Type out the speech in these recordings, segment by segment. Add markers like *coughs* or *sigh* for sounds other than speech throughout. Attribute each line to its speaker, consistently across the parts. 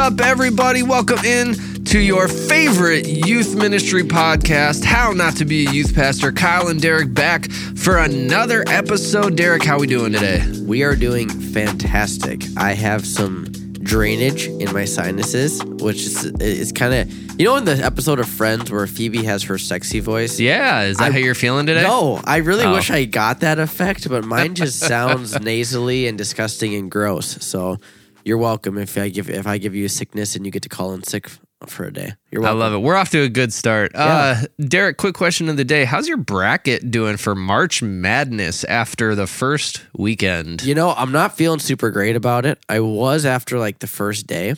Speaker 1: up, everybody? Welcome in to your favorite youth ministry podcast, How Not to Be a Youth Pastor. Kyle and Derek back for another episode. Derek, how are we doing today?
Speaker 2: We are doing fantastic. I have some drainage in my sinuses, which is is kind of you know in the episode of Friends where Phoebe has her sexy voice.
Speaker 1: Yeah, is that
Speaker 2: I-
Speaker 1: how you're feeling today?
Speaker 2: No, I really
Speaker 1: Oh.
Speaker 2: wish I got that effect, but mine just *laughs* sounds nasally and disgusting and gross. So you're welcome if I give if I give you a sickness and you get to call in sick for a day. You're welcome.
Speaker 1: I love it. We're off to a good start. Uh, Derek, quick question of the day. How's your bracket doing for March Madness after the first weekend?
Speaker 2: You know, I'm not feeling super great about it. I was after like the first day.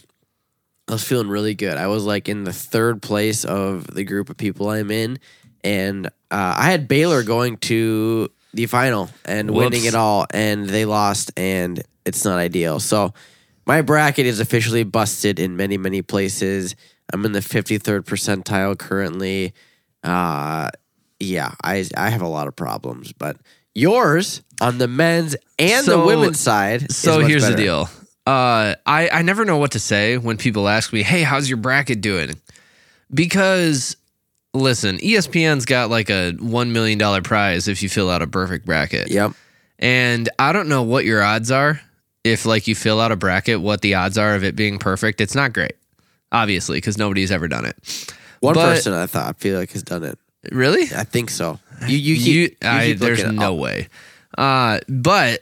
Speaker 2: I was feeling really good. I was like in the third place of the group of people I'm in, and uh, I had Baylor going to the final and winning it all, and they lost, and it's not ideal. So my bracket is officially busted in many, many places. I'm in the 53rd percentile currently. Uh, yeah, I I have a lot of problems, but yours on the men's and
Speaker 1: So-
Speaker 2: the women's side.
Speaker 1: So here's the deal. Uh, I I never know what to say when people ask me, "Hey, how's your bracket doing?" Because listen, ESPN's got like a one million dollar prize if you fill out a perfect bracket,
Speaker 2: Yep.
Speaker 1: and I don't know what your odds are. If like you fill out a bracket, what the odds are of it being perfect? It's not great, obviously, because nobody's ever done it.
Speaker 2: One
Speaker 1: But-
Speaker 2: person I thought I feel like has done it.
Speaker 1: Really?
Speaker 2: I think so. You you,
Speaker 1: you,
Speaker 2: keep, you
Speaker 1: I,
Speaker 2: keep
Speaker 1: there's no
Speaker 2: up.
Speaker 1: way. Uh, but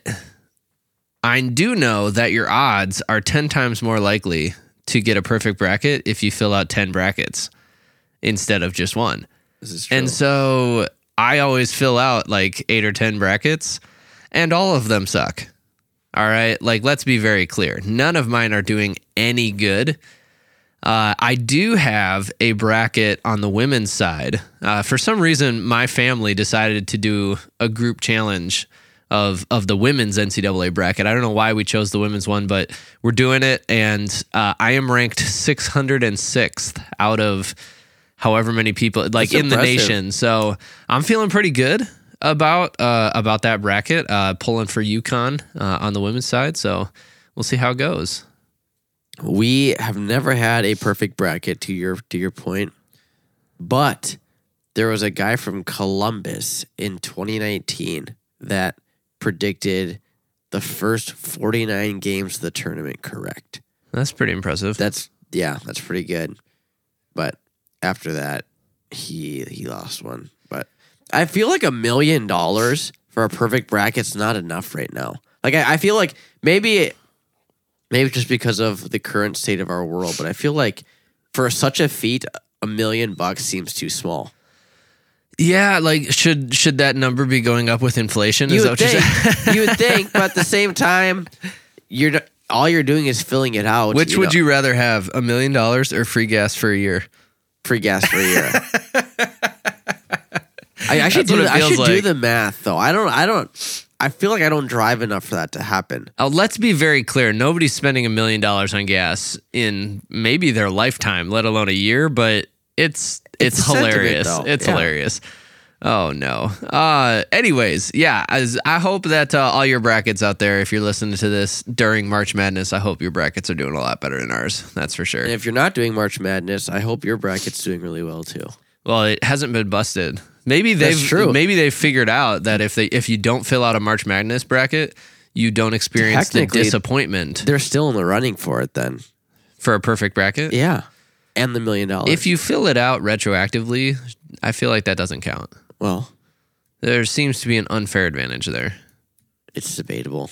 Speaker 1: I do know that your odds are 10 times more likely to get a perfect bracket if you fill out 10 brackets instead of just one.
Speaker 2: This is true.
Speaker 1: And so I always fill out like eight or 10 brackets, and all of them suck. All right. Like, let's be very clear. None of mine are doing any good. Uh, I do have a bracket on the women's side. Uh, for some reason, my family decided to do a group challenge of of the women's NCAA bracket. I don't know why we chose the women's one, but we're doing it, and uh, I am ranked 606th out of however many people like
Speaker 2: That's
Speaker 1: in the nation. So I'm feeling pretty good about uh, about that bracket. Uh, pulling for UConn uh, on the women's side, so we'll see how it goes.
Speaker 2: we have never had a perfect bracket to your to your point, but there was a guy from Columbus in 2019 that predicted the first 49 games of the tournament correct.
Speaker 1: That's pretty impressive.
Speaker 2: That's yeah, that's pretty good. But after that, he he lost one. I feel like a million dollars for a perfect bracket's not enough right now. Like I, I feel like maybe maybe just because of the current state of our world, but I feel like for such a feat, a million bucks seems too small.
Speaker 1: Yeah, like should should that number be going up with inflation? Is
Speaker 2: You
Speaker 1: that
Speaker 2: would
Speaker 1: what you're
Speaker 2: think, you would think, but at the *laughs* same time, you're all you're doing is filling it out.
Speaker 1: Which would
Speaker 2: know,
Speaker 1: you rather have, a million dollars or free gas for a year?
Speaker 2: free gas for a year? *laughs* I, I *laughs* should
Speaker 1: That's what
Speaker 2: do.
Speaker 1: it
Speaker 2: I
Speaker 1: feels
Speaker 2: should do
Speaker 1: like.
Speaker 2: the math though. I don't. I don't. I feel like I don't drive enough for that to happen.
Speaker 1: Uh, let's be very clear. Nobody's spending a million dollars on gas in maybe their lifetime, let alone a year. But it's it's,
Speaker 2: It's a sentiment,
Speaker 1: hilarious.
Speaker 2: though.
Speaker 1: It's
Speaker 2: Yeah.
Speaker 1: hilarious. Oh no. Uh, anyways, yeah. As I hope that uh, all your brackets out there, if you're listening to this during March Madness, I hope your brackets are doing a lot better than ours. That's for sure.
Speaker 2: And if you're not doing March Madness, I hope your bracket's doing really well too.
Speaker 1: Well, it hasn't been busted. Maybe they've
Speaker 2: That's true.
Speaker 1: maybe they've figured out that if they if you don't fill out a March Madness bracket, you don't experience the
Speaker 2: Technically-
Speaker 1: disappointment
Speaker 2: They're still in the running for it then.
Speaker 1: for a perfect bracket.
Speaker 2: Yeah, and the million dollars.
Speaker 1: If you fill it out retroactively, I feel like that doesn't count.
Speaker 2: well,
Speaker 1: There seems to be an unfair advantage there.
Speaker 2: it's debatable.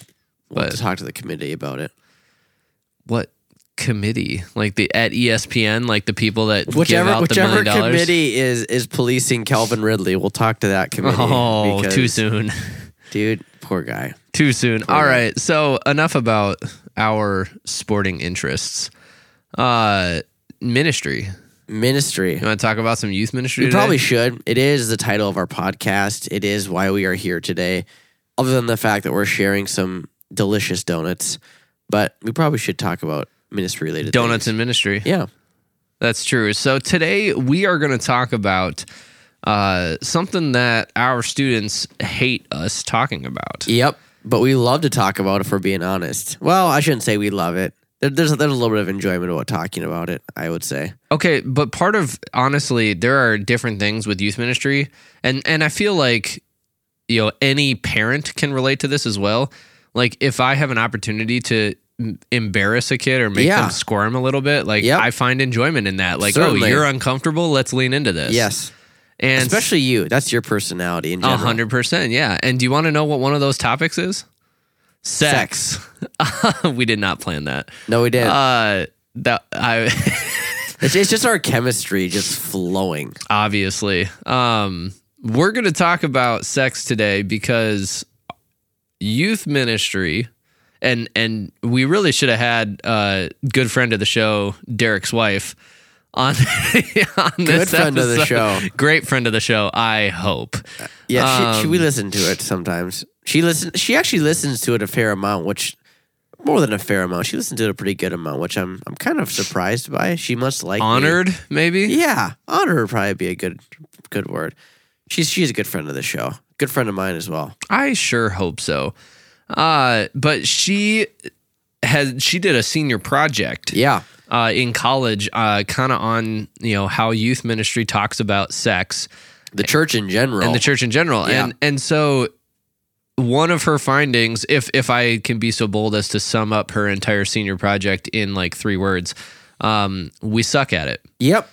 Speaker 2: We'll have
Speaker 1: But-
Speaker 2: to talk to the committee about it.
Speaker 1: What committee? Like the at ESPN, like the people that give
Speaker 2: Whichever
Speaker 1: out the
Speaker 2: whichever
Speaker 1: million dollars?
Speaker 2: committee is is policing Calvin Ridley, we'll talk to that committee.
Speaker 1: Oh,
Speaker 2: because,
Speaker 1: too soon.
Speaker 2: dude. Poor guy.
Speaker 1: Too soon.
Speaker 2: Poor
Speaker 1: All
Speaker 2: guy.
Speaker 1: right. So enough about our sporting interests. Uh ministry.
Speaker 2: Ministry.
Speaker 1: You want to talk about some youth ministry?
Speaker 2: We
Speaker 1: today?
Speaker 2: probably should. It is the title of our podcast. It is why we are here today. Other than the fact that we're sharing some delicious donuts, but we probably should talk about ministry related
Speaker 1: donuts
Speaker 2: things.
Speaker 1: and ministry.
Speaker 2: yeah.
Speaker 1: That's true. So today we are going to talk about uh, something that our students hate us talking about.
Speaker 2: Yep. But we love to talk about it. we're being honest. Well, I shouldn't say we love it. there, there's there's a little bit of enjoyment about talking about it. I would say.
Speaker 1: Okay, but part of honestly, there are different things with youth ministry, and and I feel like you know any parent can relate to this as well. Like if I have an opportunity to embarrass a kid or make
Speaker 2: Yeah.
Speaker 1: them squirm a little bit, like
Speaker 2: Yep.
Speaker 1: I find enjoyment in that. Like, oh, you're uncomfortable, let's lean into this.
Speaker 2: Yes,
Speaker 1: and
Speaker 2: especially you. That's your personality in
Speaker 1: a
Speaker 2: general.
Speaker 1: hundred percent, yeah. And do you want to know what one of those topics is? Sex. *laughs* we did not plan that.
Speaker 2: No, we didn't.
Speaker 1: Uh, that I. *laughs*
Speaker 2: it's, it's just our chemistry just flowing.
Speaker 1: obviously. Um, we're going to talk about sex today because youth ministry, and and we really should have had a good friend of the show, Derek's wife, on, *laughs* on this good
Speaker 2: friend of the show.
Speaker 1: Great friend of the show. I hope.
Speaker 2: Yeah, she, she,
Speaker 1: Um,
Speaker 2: we listen to it sometimes. She listen. She actually listens to it a fair amount, which more than a fair amount. She listens to it a pretty good amount, which I'm I'm kind of surprised by. She must like me.
Speaker 1: Honored, maybe.
Speaker 2: Yeah, honor would probably be a good good word. She's she's a good friend of the show. Good friend of mine as well.
Speaker 1: I sure hope so. Uh, but she has she did a senior project.
Speaker 2: Yeah,
Speaker 1: uh, in college, uh, kind of on you know how youth ministry talks about sex
Speaker 2: the church in general.
Speaker 1: and the church in general,
Speaker 2: Yeah.
Speaker 1: and and so one of her findings, if if I can be so bold as to sum up her entire senior project in like three words, um, we suck at it.
Speaker 2: Yep.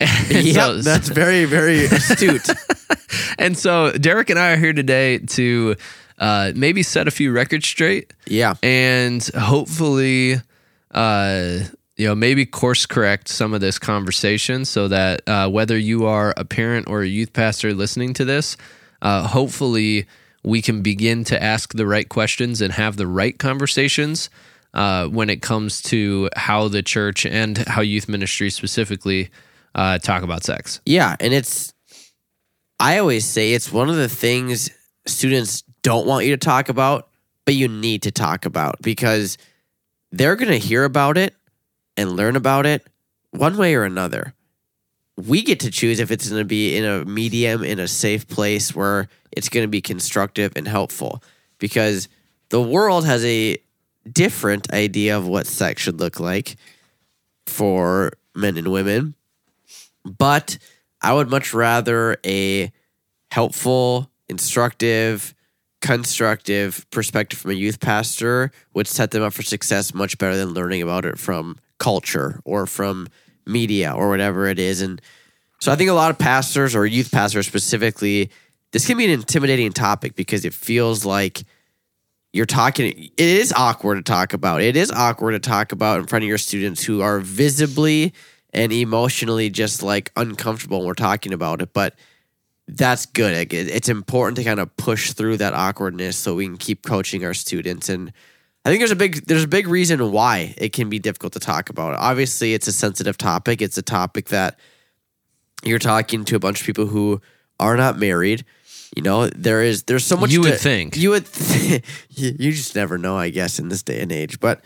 Speaker 2: *laughs* Yep.
Speaker 1: so-
Speaker 2: that's very very astute. *laughs*
Speaker 1: and so Derek and I are here today to uh, maybe set a few records straight.
Speaker 2: yeah.
Speaker 1: and hopefully uh you know maybe course correct some of this conversation so that uh, whether you are a parent or a youth pastor listening to this uh, hopefully we can begin to ask the right questions and have the right conversations uh, when it comes to how the church and how youth ministry specifically uh, talk about sex
Speaker 2: Yeah, and it's I always say it's one of the things students don't want you to talk about, but you need to talk about because they're going to hear about it and learn about it one way or another. We get to choose if it's going to be in a medium in a safe place where it's going to be constructive and helpful because the world has a different idea of what sex should look like for men and women but I would much rather a helpful, instructive, constructive perspective from a youth pastor would set them up for success much better than learning about it from culture or from media or whatever it is. And so I think a lot of pastors or youth pastors specifically, this can be an intimidating topic because it feels like you're talking it is awkward to talk about it is awkward to talk about in front of your students who are visibly and emotionally just like uncomfortable when we're talking about it but that's good. It- it's important to kind of push through that awkwardness so we can keep coaching our students. And i think there's a big there's a big reason why it can be difficult to talk about. Obviously it's a sensitive topic. It's a topic that you're talking to a bunch of people who are not married. You know there is there's so much
Speaker 1: You would
Speaker 2: to-
Speaker 1: think.
Speaker 2: you would th- *laughs* you you just never know i guess in this day and age. But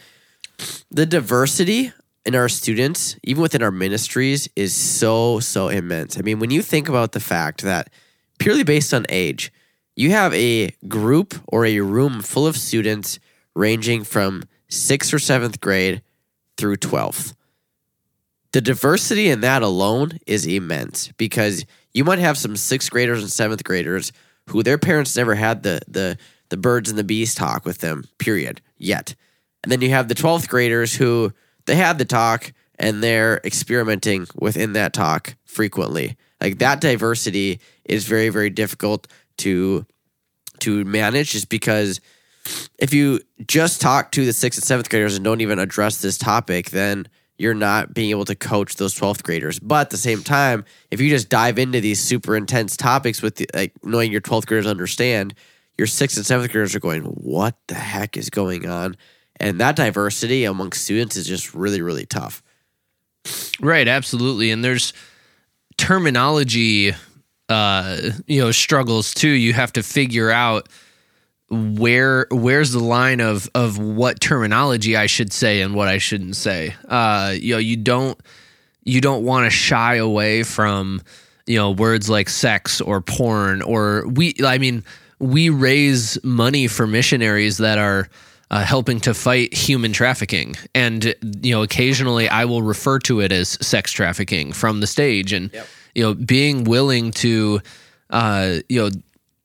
Speaker 2: the diversity in our students even within our ministries is so so immense. I mean when you think about the fact that purely based on age you have a group or a room full of students ranging from 6th or 7th grade through 12th the diversity in that alone is immense because you might have some sixth graders and seventh graders who their parents never had the the the birds and the bees talk with them period yet. And then you have the 12th graders who they had the talk and they're experimenting within that talk frequently like that diversity is very very difficult to to manage just because if you just talk to the sixth and seventh graders and don't even address this topic, then you're not being able to coach those 12th graders. But at the same time, if you just dive into these super intense topics with the, like knowing your 12th graders understand, your sixth and seventh graders are going, what the heck is going on? And that diversity amongst students is just really, really tough.
Speaker 1: Right, absolutely. And there's terminology uh you know struggles too. You have to figure out where where's the line of of what terminology I should say and what I shouldn't say. Uh you know, you don't you don't want to shy away from you know words like sex or porn or we I mean we raise money for missionaries that are uh, helping to fight human trafficking. And, you know, occasionally I will refer to it as sex trafficking from the stage. And,
Speaker 2: Yep.
Speaker 1: you know, being willing to, uh, you know,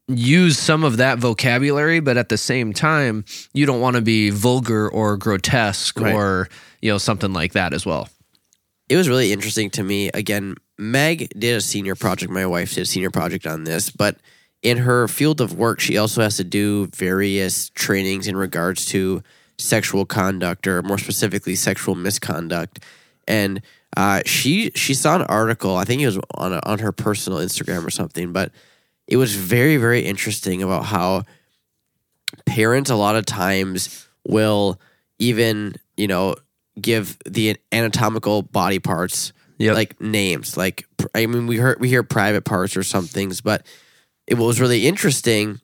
Speaker 1: use some of that vocabulary, but at the same time, you don't want to be vulgar or grotesque
Speaker 2: Right.
Speaker 1: or, you know, something like that as well.
Speaker 2: it was really interesting to me. Again, Meg did a senior project. My wife did a senior project on this, but in her field of work, she also has to do various trainings in regards to sexual conduct, or more specifically, sexual misconduct. And uh, she she saw an article. I think it was on a, on her personal Instagram or something, but it was very very interesting about how parents a lot of times will even you know give the anatomical body parts
Speaker 1: Yep.
Speaker 2: like names like i mean we heard we hear private parts or some things but it was really interesting.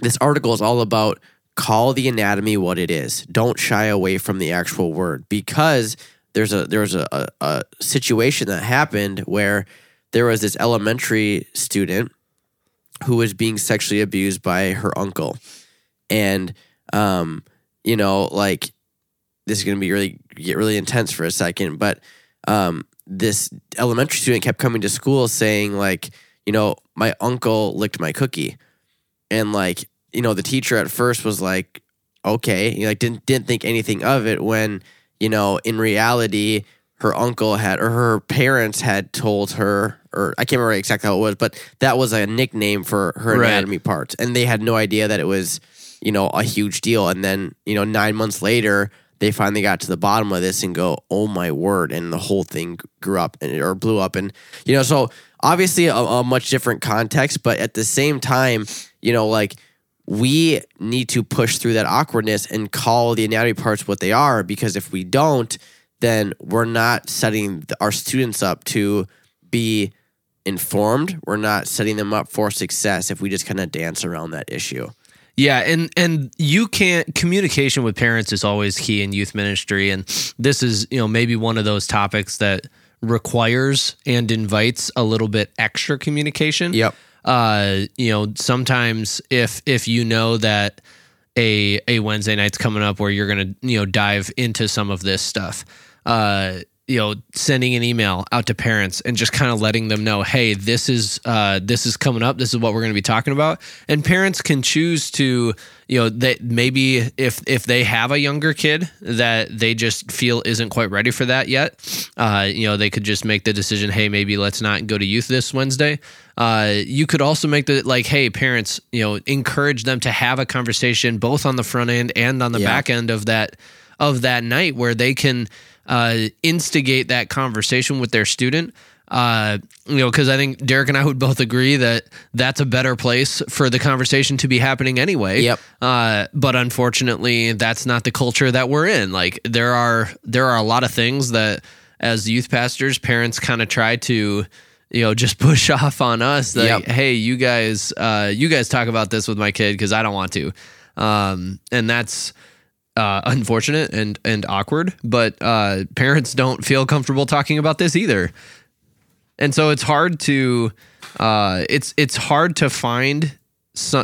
Speaker 2: This article is all about call the anatomy what it is. Don't shy away from the actual word because there's a there's a, a, a situation that happened where there was this elementary student who was being sexually abused by her uncle. And um you know like this is going to be really get really intense for a second but um this elementary student kept coming to school saying like you know my uncle licked my cookie. And like you know the teacher at first was like okay you know, like didn't didn't think anything of it when you know in reality her uncle had or her parents had told her or I can't remember exactly how it was but that was a nickname for her
Speaker 1: Right.
Speaker 2: anatomy parts and they had no idea that it was you know a huge deal. And then you know 9 months later they finally got to the bottom of this and go oh my word. And the whole thing grew up and or blew up. And you know so obviously a, a much different context but at the same time you know like we need to push through that awkwardness and call the anatomy parts what they are because if we don't then we're not setting our students up to be informed. We're not setting them up for success if we just kind of dance around that issue.
Speaker 1: Yeah, and and you can't communication with parents is always key in youth ministry and this is, you know, maybe one of those topics that requires and invites a little bit extra communication.
Speaker 2: Yep.
Speaker 1: Uh, you know, sometimes if if you know that a a Wednesday night's coming up where you're to, you know, dive into some of this stuff. Uh you know, sending an email out to parents and just kind of letting them know, hey, this is uh, this is coming up. This is what we're going to be talking about. And parents can choose to, you know, that maybe if if they have a younger kid that they just feel isn't quite ready for that yet, uh, you know, they could just make the decision, hey, maybe let's not go to youth this Wednesday. Uh, you could also make the like, hey, parents, you know, encourage them to have a conversation both on the front end and on the
Speaker 2: Yeah.
Speaker 1: back end of that of that night where they can uh, instigate that conversation with their student. Uh, you know, because I think Derek and I would both agree that that's a better place for the conversation to be happening anyway.
Speaker 2: Yep.
Speaker 1: Uh, but unfortunately, that's not the culture that we're in. Like there are there are a lot of things that as youth pastors, parents kind of try to you know just *laughs* push off on us like
Speaker 2: Yep.
Speaker 1: hey you guys uh you guys talk about this with my kid because i don't want to um and that's uh, unfortunate and and awkward, but uh, parents don't feel comfortable talking about this either, and so it's hard to uh, it's it's hard to find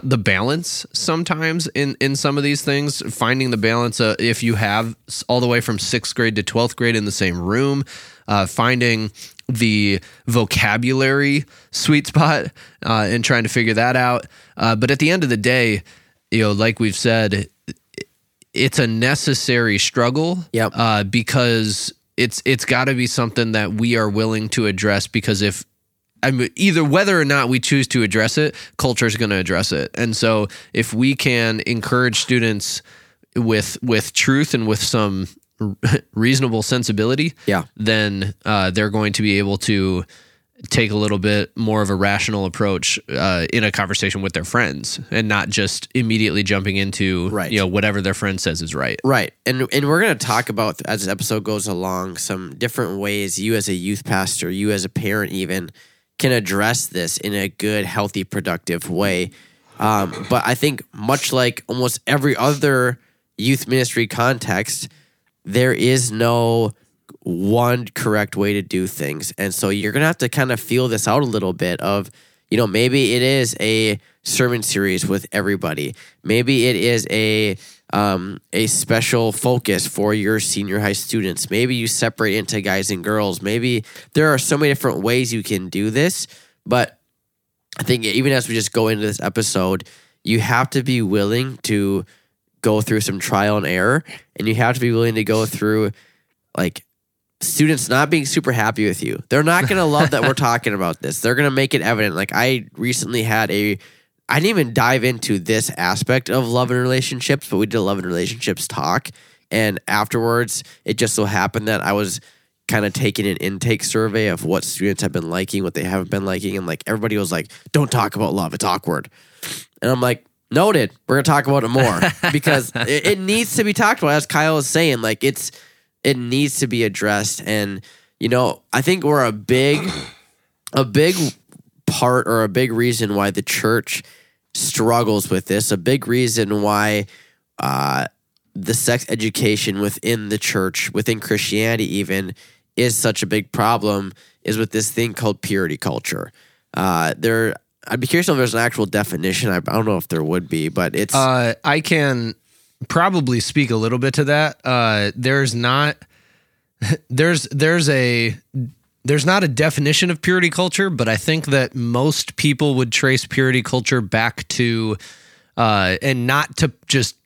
Speaker 1: the balance sometimes in in some of these things. Finding the balance uh, if you have all the way from sixth grade to twelfth grade in the same room, uh, finding the vocabulary sweet spot uh, and trying to figure that out. Uh, but at the end of the day, you know, like we've said, it's a necessary struggle.
Speaker 2: Yep.
Speaker 1: Uh, because it's it's got to be something that we are willing to address. Because if I mean, either whether or not we choose to address it, culture is going to address it. And so, if we can encourage students with with truth and with some *laughs* reasonable sensibility,
Speaker 2: Yeah.
Speaker 1: then uh, they're going to be able to take a little bit more of a rational approach uh, in a conversation with their friends and not just immediately jumping into
Speaker 2: Right.
Speaker 1: you know whatever their friend says is right.
Speaker 2: Right. And and we're going to talk about as this episode goes along some different ways you as a youth pastor, you as a parent even can address this in a good, healthy, productive way. Um, but I think much like almost every other youth ministry context, there is no one correct way to do things. And so you're going to have to kind of feel this out a little bit of, you know, maybe it is a sermon series with everybody. Maybe it is a um, a special focus for your senior high students. Maybe you separate into guys and girls. Maybe there are so many different ways you can do this. But I think even as we just go into this episode, you have to be willing to go through some trial and error, and you have to be willing to go through like students not being super happy with you. They're not going to love that we're talking about this. They're going to make it evident. Like I recently had a I didn't even dive into this aspect of love and relationships, but we did a love and relationships talk. And afterwards, it just so happened that I was kind of taking an intake survey of what students have been liking, what they haven't been liking. And like everybody was like, don't talk about love, it's awkward. And I'm like, noted, we're going to talk about it more *laughs* because it, it needs to be talked about. As Kyle was saying, like it's, it needs to be addressed. And, you know, I think we're a big, a big part or a big reason why the church struggles with this, a big reason why uh, the sex education within the church, within Christianity, even is such a big problem, is with this thing called purity culture. Uh, there, I'd be curious if there's an actual definition. I, I don't know if there would be, but it's.
Speaker 1: Uh, I can probably speak a little bit to that. Uh, there's not. *laughs* There's there's a there's not a definition of purity culture, but I think that most people would trace purity culture back to, uh, and not to just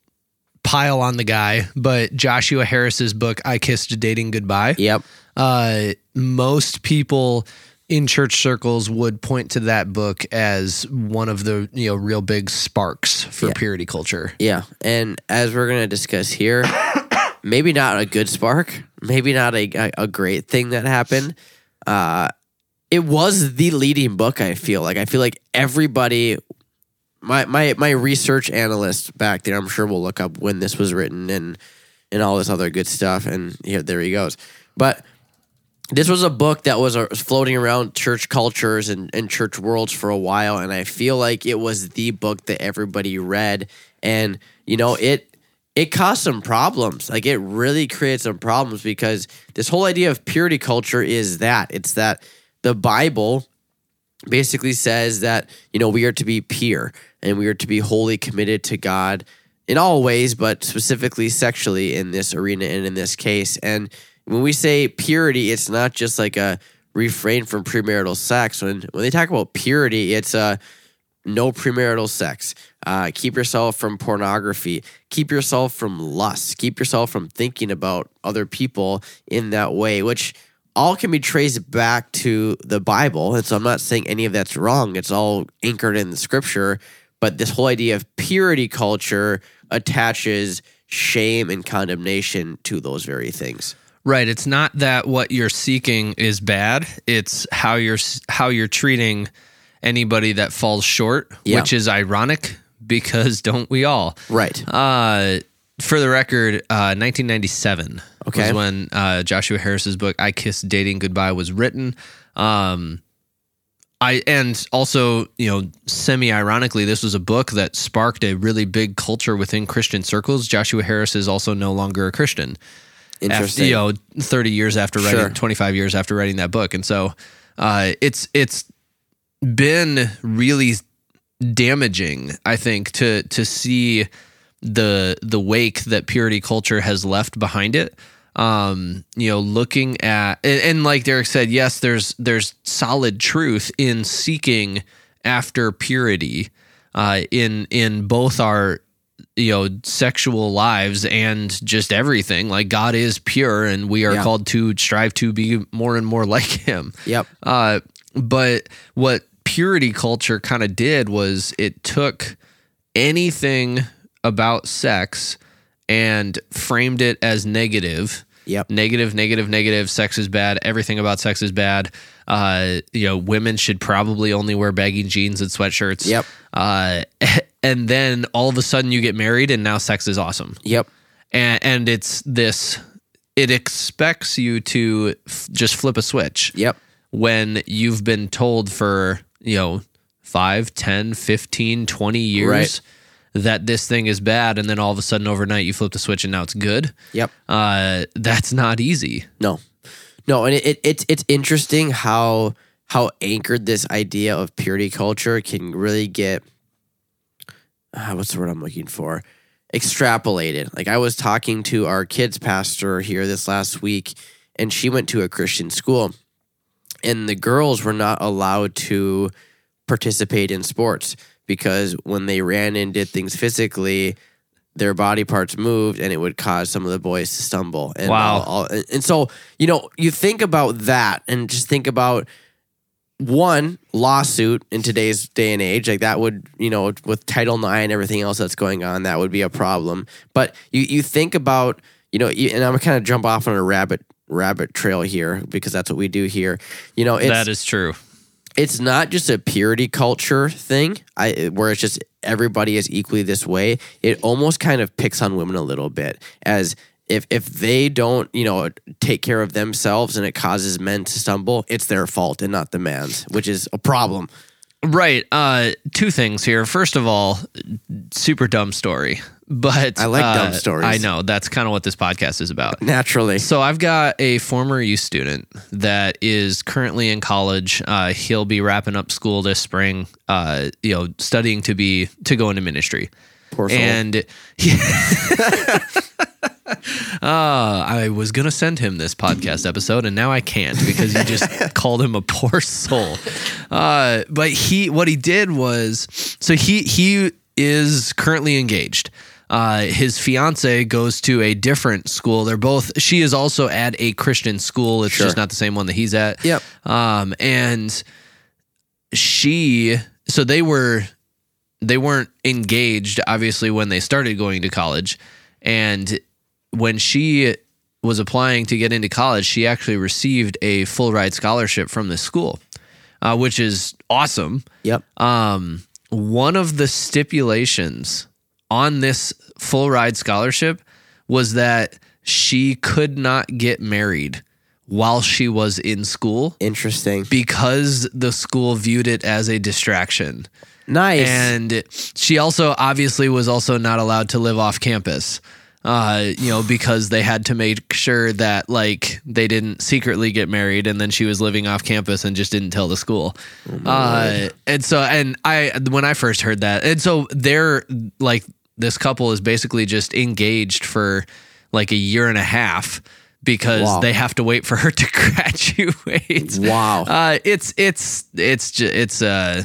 Speaker 1: pile on the guy, but Joshua Harris's book, I Kissed Dating Goodbye.
Speaker 2: Yep.
Speaker 1: Uh, most people in church circles would point to that book as one of the you know real big sparks for
Speaker 2: Yeah.
Speaker 1: purity culture.
Speaker 2: Yeah, and as we're gonna discuss here, *coughs* maybe not a good spark, maybe not a a, great thing that happened. Uh, it was the leading book. I feel like I feel like everybody, my my my research analyst back there, I'm sure will look up when this was written and and all this other good stuff. And here there he goes. But this was a book that was uh, floating around church cultures and, and church worlds for a while and i feel like it was the book that everybody read. And you know it it caused some problems. Like it really created some problems because this whole idea of purity culture is that. It's that the bible basically says that you know we are to be pure and we are to be wholly committed to god in all ways but specifically sexually in this arena and in this case. And when we say purity it's not just like a refrain from premarital sex when when they talk about purity it's uh no premarital sex uh, keep yourself from pornography keep yourself from lust keep yourself from thinking about other people in that way which all can be traced back to the Bible. And so I'm not saying any of that's wrong. It's all anchored in the scripture. But this whole idea of purity culture attaches shame and condemnation to those very things.
Speaker 1: Right. It's not that what you're seeking is bad. It's how you're how you're treating anybody that falls short,
Speaker 2: Yeah.
Speaker 1: which is ironic because *laughs* don't we all?
Speaker 2: Right.
Speaker 1: Uh, for the record, uh, 1997
Speaker 2: Okay.
Speaker 1: was when uh, Joshua Harris's book "I Kissed Dating Goodbye" was written. Um, I and also you know semi ironically, this was a book that sparked a really big culture within Christian circles. Joshua Harris is also no longer a Christian. After, you know, 30 years after writing,
Speaker 2: Sure.
Speaker 1: 25 years after writing that book, and so uh, it's it's been really damaging, I think, to to see the the wake that purity culture has left behind it. Um, you know, looking at and, and like Derek said, yes, there's there's solid truth in seeking after purity uh, in in both our you know sexual lives and just everything. Like God is pure, and we are
Speaker 2: Yeah.
Speaker 1: called to strive to be more and more like Him.
Speaker 2: yep.
Speaker 1: Uh, but what purity culture kind of did was it took anything about sex and framed it as negative.
Speaker 2: Yep.
Speaker 1: Negative, negative, negative. Sex is bad. Everything about sex is bad. Uh, you know, women should probably only wear baggy jeans and sweatshirts.
Speaker 2: Yep.
Speaker 1: Uh, *laughs* and then all of a sudden you get married and now sex is awesome
Speaker 2: Yep.
Speaker 1: and, and it's this it expects you to f- just flip a switch
Speaker 2: Yep.
Speaker 1: when you've been told for you know 5 10 15 20 years
Speaker 2: Right.
Speaker 1: that this thing is bad and then all of a sudden overnight you flip the switch and now it's good
Speaker 2: Yep.
Speaker 1: uh, that's not easy
Speaker 2: No, no, and it, it it's it's interesting how how anchored this idea of purity culture can really get. Uh, *sighs* what's the word I'm looking for? extrapolated. Like I was talking to our kids pastor here this last week, and she went to a Christian school, and the girls were not allowed to participate in sports because when they ran and did things physically, their body parts moved and it would cause some of the boys to stumble. And
Speaker 1: Wow.
Speaker 2: all- all- and- and so, you know, you think about that and just think about one lawsuit in today's day and age like that would you know with title ix and everything else that's going on that would be a problem. But you you think about you know you, and i'm gonna kind of jump off on a rabbit rabbit trail here because that's what we do here. You know it's
Speaker 1: that is true.
Speaker 2: it's not just a purity culture thing I, where it's just everybody is equally this way. It almost kind of picks on women a little bit as if if they don't you know take care of themselves and it causes men to stumble it's their fault and not the man's which is a problem
Speaker 1: Right. Uh, two things here. First of all, super dumb story, but
Speaker 2: I like
Speaker 1: uh,
Speaker 2: dumb stories.
Speaker 1: I know that's kind of what this podcast is about.
Speaker 2: naturally
Speaker 1: So I've got a former youth student that is currently in college. Uh, he'll be wrapping up school this spring. Uh, you know, studying to be to go into ministry.
Speaker 2: Poor soul.
Speaker 1: And he, *laughs* *laughs* uh, I was gonna send him this podcast episode, and now I can't because you just *laughs* called him a poor soul. Uh, but he, what he did was, so he he is currently engaged. Uh, his fiance goes to a different school. They're both. She is also at a Christian school. It's
Speaker 2: Sure.
Speaker 1: just not the same one that he's at.
Speaker 2: Yep.
Speaker 1: Um, and she, so they were they weren't engaged obviously when they started going to college and when she was applying to get into college she actually received a full ride scholarship from the school uh, which is awesome
Speaker 2: yep
Speaker 1: um, one of the stipulations on this full ride scholarship was that she could not get married while she was in school
Speaker 2: interesting
Speaker 1: because the school viewed it as a distraction.
Speaker 2: nice
Speaker 1: And she also obviously was also not allowed to live off campus. Uh, you know, because they had to make sure that like they didn't secretly get married and then she was living off campus and just didn't tell the school. uh, and so and I when I first heard that, and so they're like this couple is basically just engaged for like a year and a half because
Speaker 2: Wow.
Speaker 1: they have to wait for her *laughs* to graduate.
Speaker 2: Wow.
Speaker 1: Uh, it's it's it's it's uh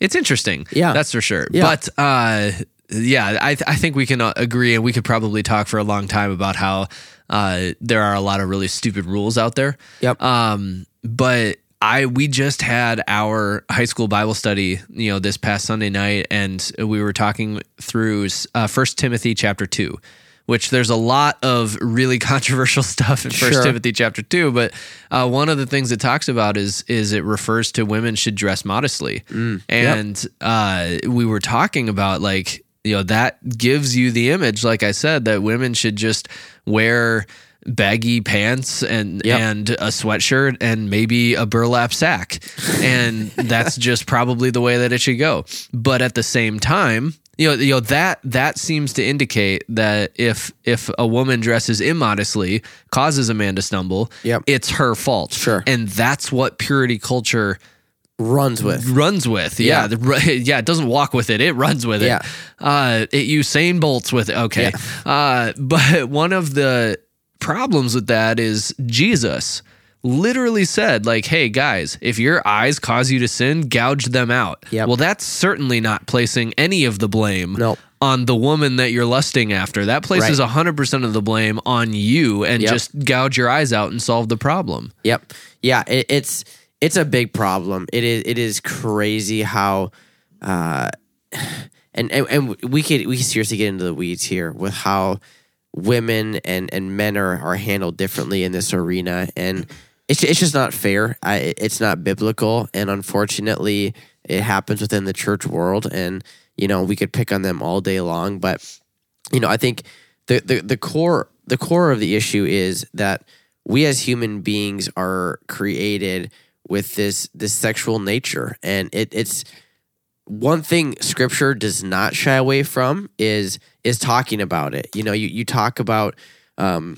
Speaker 1: it's interesting.
Speaker 2: Yeah.
Speaker 1: that's for sure.
Speaker 2: Yeah.
Speaker 1: But uh, yeah, I th- I think we can uh, agree, and we could probably talk for a long time about how uh there are a lot of really stupid rules out there.
Speaker 2: Yep.
Speaker 1: Um, but I we just had our high school Bible study, you know, this past Sunday night, and we were talking through uh, First Timothy chapter two, which there's a lot of really *laughs* controversial stuff in First
Speaker 2: Sure.
Speaker 1: Timothy chapter two. But uh, one of the things it talks about is is it refers to women should dress modestly, and uh, we were talking about like you know that gives you the image, like I said, that women should just wear baggy pants and
Speaker 2: Yep.
Speaker 1: and a sweatshirt and maybe a burlap sack and *laughs* that's just probably the way that it should go but at the same time you know, you know that that seems to indicate that if if a woman dresses immodestly causes a man to stumble
Speaker 2: Yep.
Speaker 1: it's her fault
Speaker 2: Sure.
Speaker 1: and that's what purity culture
Speaker 2: runs with
Speaker 1: runs with. Yeah,
Speaker 2: Yeah. *laughs*
Speaker 1: yeah, it doesn't walk with it; it runs with it.
Speaker 2: Yeah.
Speaker 1: uh, it Usain bolts with it. Okay, uh, *laughs* but one of the problems with that is Jesus literally said, like, "Hey guys, if your eyes cause you to sin, gouge them out."
Speaker 2: Yep.
Speaker 1: Well, that's certainly not placing any of the blame.
Speaker 2: No.
Speaker 1: On the woman that you're lusting after. That places
Speaker 2: Right.
Speaker 1: 100% of the blame on you and
Speaker 2: Yep.
Speaker 1: just gouge your eyes out and solve the problem.
Speaker 2: Yep. Yeah, it, it's it's a big problem. It is it is crazy how uh *sighs* and, and and we could we could seriously get into the weeds here with how women and and men are are handled differently in this arena and it's it's just not fair. I it's not biblical and unfortunately it happens within the church world and you know we could pick on them all day long but you know, I think the, the the core the core of the issue is that we as human beings are created with this this sexual nature, and it, it's one thing Scripture does not shy away from is is talking about it. You know, you you talk about. Um,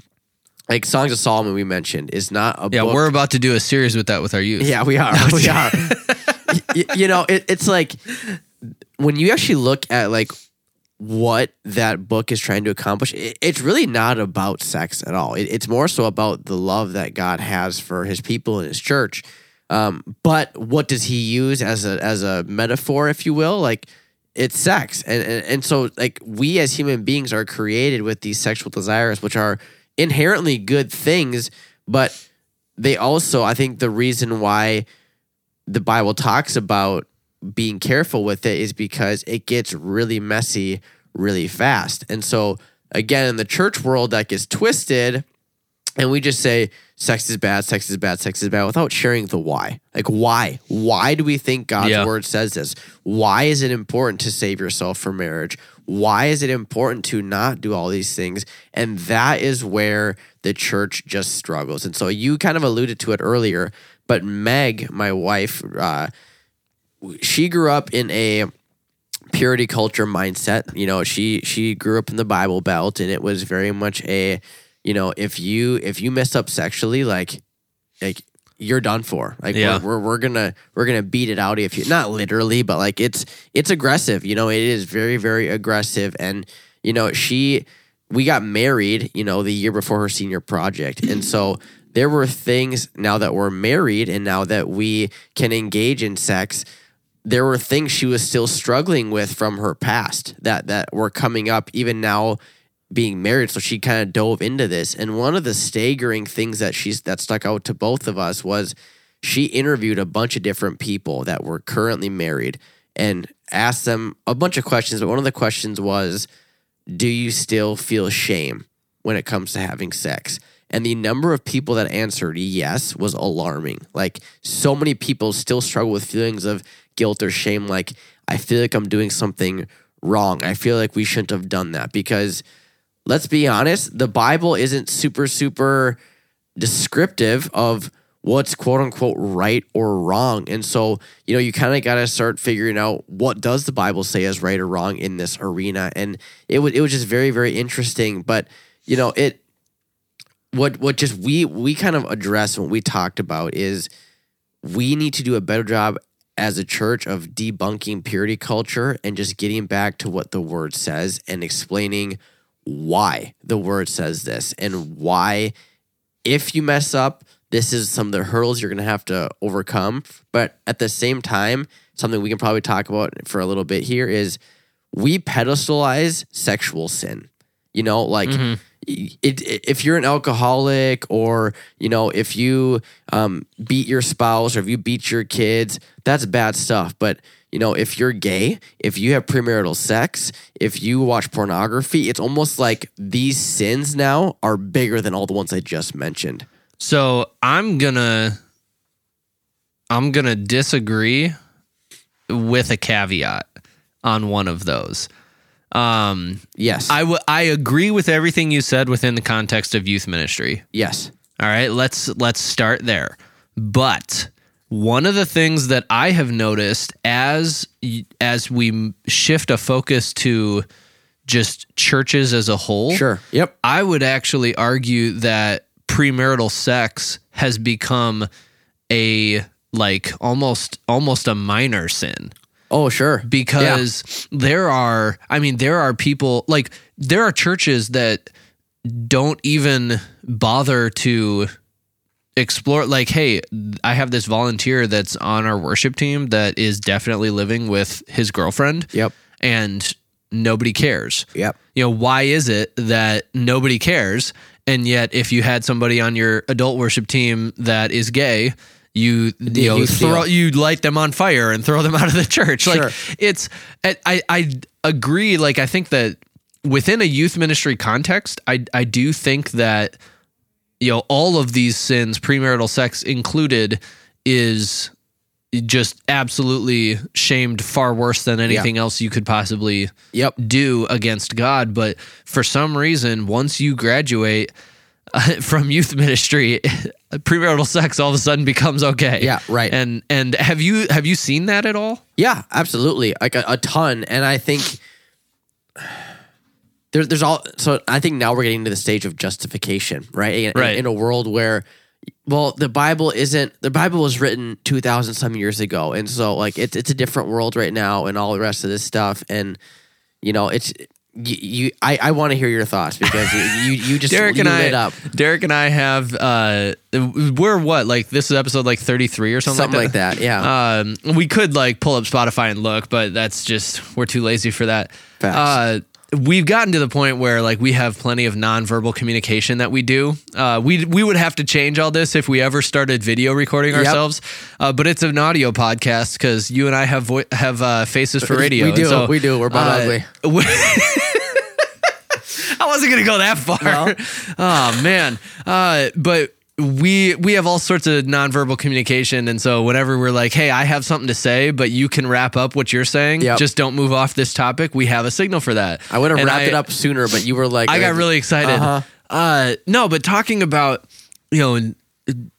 Speaker 2: like Songs of Solomon, we mentioned, is not a
Speaker 1: Yeah,
Speaker 2: book.
Speaker 1: we're about to do a series with that with our youth.
Speaker 2: Yeah, we are. *laughs* we are. *laughs* Y- you know, it, it's like when you actually look at like what that book is trying to accomplish, it, it's really not about sex at all. It, it's more so about the love that God has for His people and His church. Um, but what does He use as a as a metaphor, if you will? Like it's sex, and, and and so like we as human beings are created with these sexual desires, which are inherently good things, but they also, I think, the reason why the Bible talks about being careful with it is because it gets really messy really fast. And so, again, in the church world, that gets twisted, and we just say sex is bad, sex is bad, sex is bad without sharing the why. Like, why? Why do we think God's
Speaker 1: Yeah.
Speaker 2: word says this? Why is it important to save yourself for marriage? Why is it important to not do all these things? And that is where the church just struggles. And so you kind of alluded to it earlier, but Meg, my wife, uh, she grew up in a purity culture mindset. You know, she she grew up in the Bible Belt, and it was very much a, you know, if you if you mess up sexually, like, like you're done for. Like
Speaker 1: Yeah.
Speaker 2: we're, we're we're gonna we're gonna beat it out if you not literally, but like it's it's aggressive. You know, it is very very aggressive, and you know she we got married. You know, the year before her senior project, and so. There were things now that we're married and now that we can engage in sex there were things she was still struggling with from her past that that were coming up even now being married so she kind of dove into this and one of the staggering things that she's that stuck out to both of us was she interviewed a bunch of different people that were currently married and asked them a bunch of questions but one of the questions was do you still feel shame when it comes to having sex? And the number of people that answered yes was alarming. Like so many people still struggle with feelings of guilt or shame. Like, I feel like I'm doing something wrong. I feel like we shouldn't have done that because let's be honest, the Bible isn't super, super descriptive of what's quote unquote right or wrong. And so, you know, you kind of got to start figuring out what does the Bible say is right or wrong in this arena. And it was it was just very very interesting, but you know, it what what just we we kind of address what we talked about is we need to do a better job as a church of debunking purity culture and just getting back to what the word says and explaining why the word says this and why if you mess up this is some of the hurdles you're going to have to overcome. But at the same time something we can probably talk about for a little bit here is we pedestalize sexual sin. You know like it, it, if you're an alcoholic or you know if you um, beat your spouse or if you beat your kids that's bad stuff. But you know if you're gay if you have premarital sex if you watch pornography it's almost like these sins now are bigger than all the ones i just mentioned
Speaker 1: So I'm gonna I'm gonna disagree with a caveat on one of those. Um,
Speaker 2: yes
Speaker 1: I w- I agree with everything you said within the context of youth ministry.
Speaker 2: yes
Speaker 1: All right, let's let's start there. But one of the things that I have noticed as as we shift a focus to just churches as a whole,
Speaker 2: sure. Yep.
Speaker 1: I would actually argue that premarital sex has become a like almost almost a minor sin.
Speaker 2: Oh sure.
Speaker 1: Because there are I mean there are people like there are churches that don't even bother to explore like hey I have this volunteer that's on our worship team that is definitely living with his girlfriend
Speaker 2: yep.
Speaker 1: and nobody cares.
Speaker 2: Yep.
Speaker 1: You know why is it that nobody cares? And yet if you had somebody on your adult worship team that is gay you you know throw you light them on fire and throw them out of the *laughs* church.
Speaker 2: Sure.
Speaker 1: like it's I I agree. Like I think that within a youth ministry context I I do think that you know all of these sins premarital sex included is just absolutely shamed far worse than anything else you could possibly
Speaker 2: yep
Speaker 1: do against God. But for some reason, once you graduate uh, *laughs* from youth ministry, *laughs* premarital sex all of a sudden becomes okay.
Speaker 2: Yeah, right.
Speaker 1: And and have you have you seen that at all?
Speaker 2: Yeah, absolutely. Like a, a ton. And I think there's there's all so I think now we're getting to the stage of justification, right? In,
Speaker 1: Right.
Speaker 2: in a world where well, the Bible isn't the Bible was written two thousand some years ago. And so like it's it's a different world right now and all the rest of this stuff. And you know, it's you. you I, I want to hear your thoughts because you you, you *laughs* just
Speaker 1: Derek and I,
Speaker 2: up
Speaker 1: Derek and I have, uh, we're what, like this is episode like 33 or something,
Speaker 2: something like that. Yeah,
Speaker 1: Um, we could like pull up Spotify and look, but that's just we're too lazy for that.
Speaker 2: Facts.
Speaker 1: Uh, we've gotten to the point where like we have plenty of nonverbal communication that we do. Uh, we we would have to change all this if we ever started video recording
Speaker 2: Yep.
Speaker 1: ourselves. Uh, but it's an audio podcast because you and I have vo- have uh, faces for radio.
Speaker 2: We do,
Speaker 1: so,
Speaker 2: we do. We're both
Speaker 1: uh,
Speaker 2: ugly.
Speaker 1: we- *laughs* I wasn't gonna go that far.
Speaker 2: No. *laughs*
Speaker 1: Oh man. Uh, but we we have all sorts of nonverbal communication, and so whenever we're like, "Hey, I have something to say, but you can wrap up what you're saying.
Speaker 2: Yep.
Speaker 1: Just don't move off this topic." We have a signal for that.
Speaker 2: I would have wrapped
Speaker 1: I-
Speaker 2: it up sooner, but you were like,
Speaker 1: I got really excited.
Speaker 2: Uh-huh.
Speaker 1: Uh, no, but talking about you know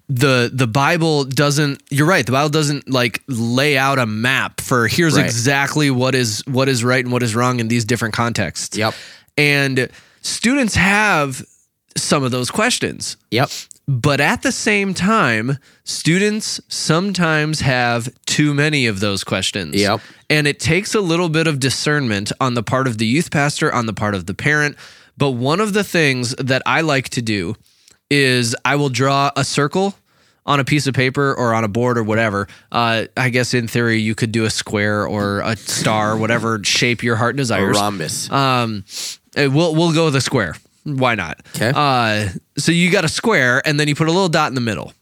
Speaker 1: the the Bible doesn't. You're right. The Bible doesn't like lay out a map for here's
Speaker 2: Right.
Speaker 1: exactly what is what is right and what is wrong in these different contexts.
Speaker 2: Yep.
Speaker 1: And students have some of those questions.
Speaker 2: Yep.
Speaker 1: But at the same time, students sometimes have too many of those questions.
Speaker 2: Yep.
Speaker 1: And it takes a little bit of discernment on the part of the youth pastor, on the part of the parent. But one of the things that I like to do is I will draw a circle on a piece of paper or on a board or whatever. Uh, I guess in theory, you could do a square or a star, whatever shape your heart
Speaker 2: A
Speaker 1: desires.
Speaker 2: rhombus.
Speaker 1: Um, uh, we'll we'll go with a square. Why not?
Speaker 2: 'Kay.
Speaker 1: Uh, so you got a square, and then you put a little dot in the middle.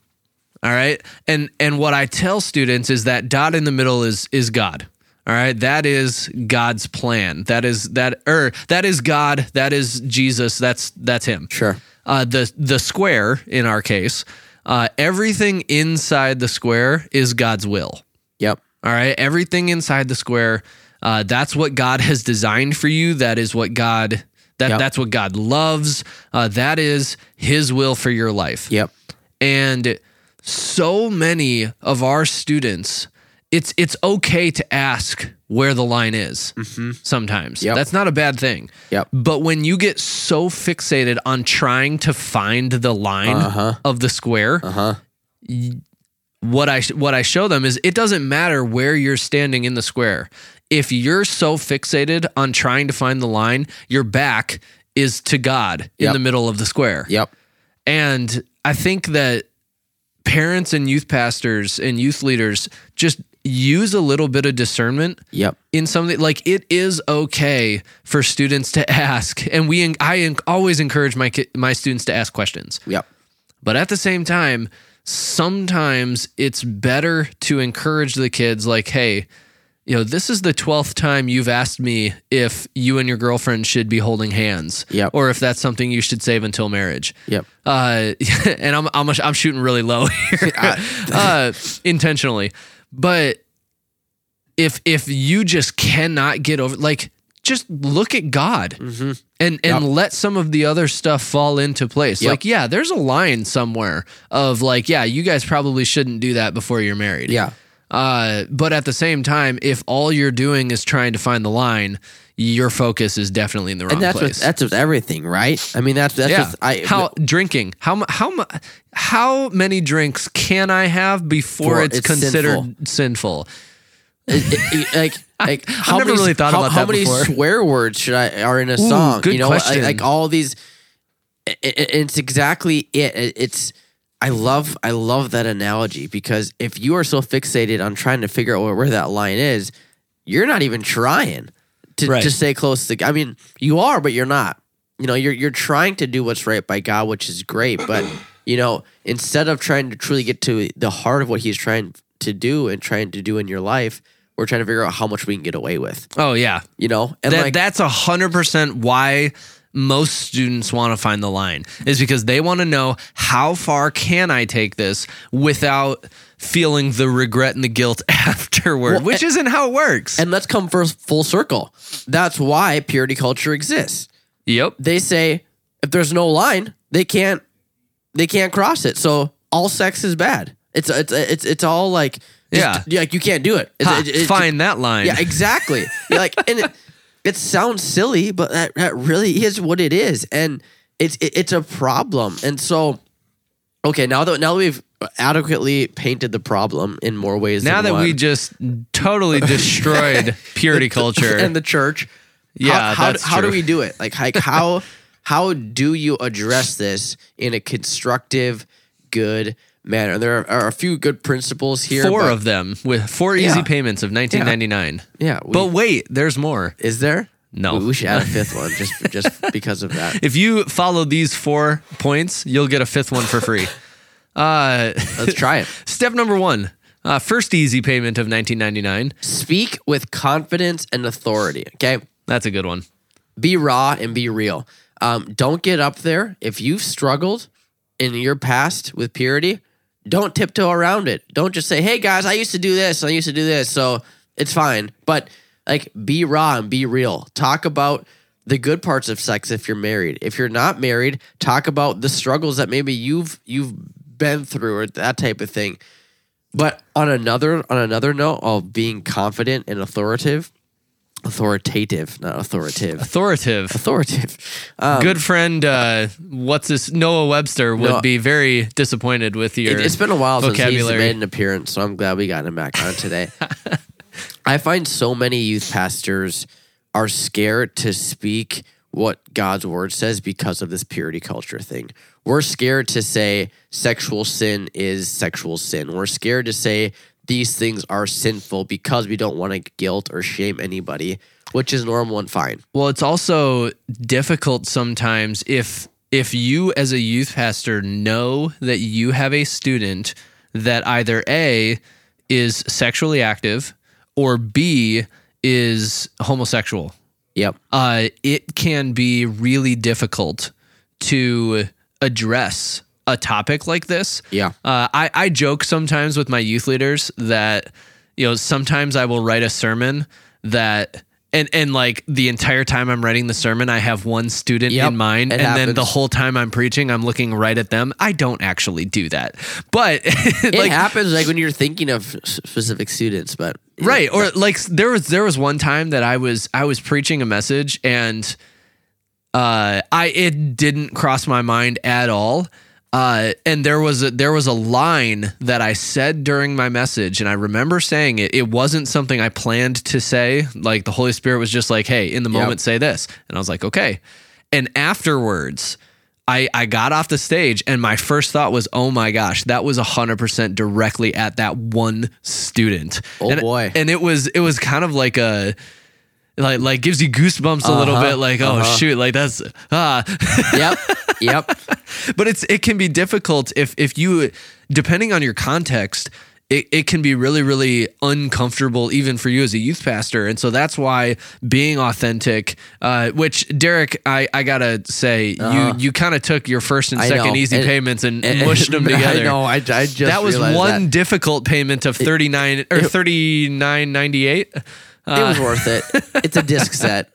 Speaker 1: All right, and and what I tell students is that dot in the middle is is God. All right, that is God's plan. That is that or that is God. That is Jesus. That's that's Him.
Speaker 2: Sure.
Speaker 1: Uh, the the square in our case, uh, everything inside the square is God's will.
Speaker 2: Yep.
Speaker 1: All right. Everything inside the square, uh, that's what God has designed for you. That is what God that
Speaker 2: Yep.
Speaker 1: that's what God loves. Uh, that is His will for your life.
Speaker 2: Yep.
Speaker 1: And so many of our students, it's it's okay to ask where the line is. Sometimes
Speaker 2: Mm-hmm. Yep.
Speaker 1: that's not a bad thing.
Speaker 2: Yep.
Speaker 1: But when you get so fixated on trying to find the line
Speaker 2: Uh-huh.
Speaker 1: of the square,
Speaker 2: Uh huh.
Speaker 1: what I what I show them is it doesn't matter where you're standing in the square. If you're so fixated on trying to find the line, your back is to God in
Speaker 2: Yep.
Speaker 1: the middle of the square.
Speaker 2: Yep.
Speaker 1: And I think that parents and youth pastors and youth leaders just use a little bit of discernment
Speaker 2: Yep.
Speaker 1: in something like it is okay for students to ask and we I always encourage my my students to ask questions.
Speaker 2: Yep.
Speaker 1: But at the same time, sometimes it's better to encourage the kids like, hey, you know, this is the 12th time you've asked me if you and your girlfriend should be holding hands
Speaker 2: Yep.
Speaker 1: or if that's something you should save until marriage.
Speaker 2: Yep.
Speaker 1: Uh, *laughs* and I'm, I'm, I'm shooting really low *laughs* here *laughs* uh, intentionally. But if, if you just cannot get over, like, just look at God and and
Speaker 2: Yep.
Speaker 1: let some of the other stuff fall into place.
Speaker 2: Yep.
Speaker 1: Like, yeah, there's a line somewhere of like, yeah, you guys probably shouldn't do that before you're married.
Speaker 2: Yeah.
Speaker 1: Uh, but at the same time, if all you're doing is trying to find the line, your focus is definitely in the wrong
Speaker 2: And that's
Speaker 1: place.
Speaker 2: with, that's with everything, right? I mean, that's that's
Speaker 1: yeah.
Speaker 2: just I
Speaker 1: how drinking? How how how many drinks can I have before it's,
Speaker 2: it's
Speaker 1: considered sinful?
Speaker 2: it- it- like *laughs* like how
Speaker 1: never
Speaker 2: many,
Speaker 1: really thought
Speaker 2: how,
Speaker 1: about
Speaker 2: how many
Speaker 1: before.
Speaker 2: swear words should I are in a song?
Speaker 1: good
Speaker 2: you know,
Speaker 1: question.
Speaker 2: Like, like all these. it- it- it's exactly. It- It's I love I love that analogy because if you are so fixated on trying to figure out where, that line is, you're not even trying to
Speaker 1: Right.
Speaker 2: to stay close to. God. I mean, you are, but you're not. You know, you're you're trying to do what's right by God, which is great, but *clears throat* you know, instead of trying to truly get to the heart of what He's trying to do and trying to do in your life, we're trying to figure out how much we can get away with.
Speaker 1: Oh yeah,
Speaker 2: You know, and
Speaker 1: that,
Speaker 2: like
Speaker 1: that's a hundred percent why most students want to find the line is because they want to know how far can I take this without feeling the regret and the guilt *laughs* afterward,
Speaker 2: Well,
Speaker 1: which
Speaker 2: and-
Speaker 1: isn't how it works.
Speaker 2: And let's come first full circle. That's why purity culture exists.
Speaker 1: yep.
Speaker 2: They say if there's no line, they can't they can't cross it. So all sex is bad. It's it's it's it's all like just- like you can't do it. It's,
Speaker 1: Ha,
Speaker 2: it- it-
Speaker 1: find that line.
Speaker 2: Yeah, exactly. *laughs* Like and it, sounds silly, but that, that really is what it is, and it's it, it's a problem. And so, okay, now that now that we've adequately painted the problem in more ways.
Speaker 1: now that
Speaker 2: one,
Speaker 1: we just totally destroyed *laughs* purity culture.
Speaker 2: and the church.
Speaker 1: Yeah,
Speaker 2: how,
Speaker 1: that's
Speaker 2: how, how do we do it? Like, like how *laughs* how do you address this in a constructive, good And there are, a few good principles here.
Speaker 1: Four
Speaker 2: but-
Speaker 1: of them with four easy
Speaker 2: Yeah.
Speaker 1: payments of 1999.
Speaker 2: yeah. We,
Speaker 1: But wait, there's more.
Speaker 2: is there?
Speaker 1: No.
Speaker 2: We, we should add a fifth one just *laughs* just because of that.
Speaker 1: If you follow these four points, you'll get a fifth one for free. *laughs* uh,
Speaker 2: Let's try it. *laughs*
Speaker 1: step number one. Uh, first easy payment of 1999.
Speaker 2: Speak with confidence and authority. Okay.
Speaker 1: That's a good one.
Speaker 2: be raw and be real. Um, don't get up there. If you've struggled in your past with purity, don't tiptoe around it. Don't just say, hey guys, I used to do this, I used to do this, so it's fine. But like be raw and be real. Talk about the good parts of sex if you're married. If you're not married, talk about the struggles that maybe you've you've been through or that type of thing. But on another on another note of being confident and authoritative, authoritative, not authoritative
Speaker 1: Authoritative.
Speaker 2: authoritative. Um,
Speaker 1: Good friend, uh, what's this? Noah Webster would be very disappointed with your.
Speaker 2: it, has been a while since he's made an appearance, so I'm glad we got him back on today. *laughs* I find so many youth pastors are scared to speak what God's word says because of this purity culture thing. We're scared to say sexual sin is sexual sin. We're scared to say these things are sinful because we don't want to guilt or shame anybody, which is normal and fine.
Speaker 1: Well, it's also difficult sometimes if if you as a youth pastor know that you have a student that either A is sexually active or B is homosexual.
Speaker 2: Yep.
Speaker 1: Uh, it can be really difficult to address a topic like this.
Speaker 2: Yeah.
Speaker 1: Uh, I, I joke sometimes with my youth leaders that, you know, sometimes I will write a sermon that, and, and like the entire time I'm writing the sermon, I have one student
Speaker 2: Yep,
Speaker 1: in mind. And then the whole time I'm preaching, I'm looking right at them. I don't actually do that. But *laughs*
Speaker 2: It
Speaker 1: like,
Speaker 2: happens like when you're thinking of specific students, but
Speaker 1: right or like there was there was one time that i was i was preaching a message and uh i it didn't cross my mind at all uh and there was a there was a line that i said during my message and i remember saying it it wasn't something i planned to say like the holy spirit was just like hey in the
Speaker 2: Yep.
Speaker 1: moment say this and i was like okay and afterwards I, I got off the stage and my first thought was, oh my gosh, that was hundred percent directly at that one student.
Speaker 2: Oh
Speaker 1: and,
Speaker 2: boy.
Speaker 1: And it was it was kind of like a like like gives you goosebumps a little
Speaker 2: Uh-huh,
Speaker 1: bit, like, oh
Speaker 2: uh-huh.
Speaker 1: shoot, like that's ah
Speaker 2: yep, *laughs* yep.
Speaker 1: but it's it can be difficult if if you depending on your context it, it can be really really uncomfortable even for you as a youth pastor and so that's why being authentic uh, which derek i, I gotta say you you kind of took your first and
Speaker 2: Uh-huh.
Speaker 1: Second easy
Speaker 2: And-
Speaker 1: payments and, *laughs* mushed them together
Speaker 2: I know. I, I just
Speaker 1: that was one
Speaker 2: that.
Speaker 1: difficult payment of 39 or 39.98
Speaker 2: It was worth it. *laughs* It's a disc set.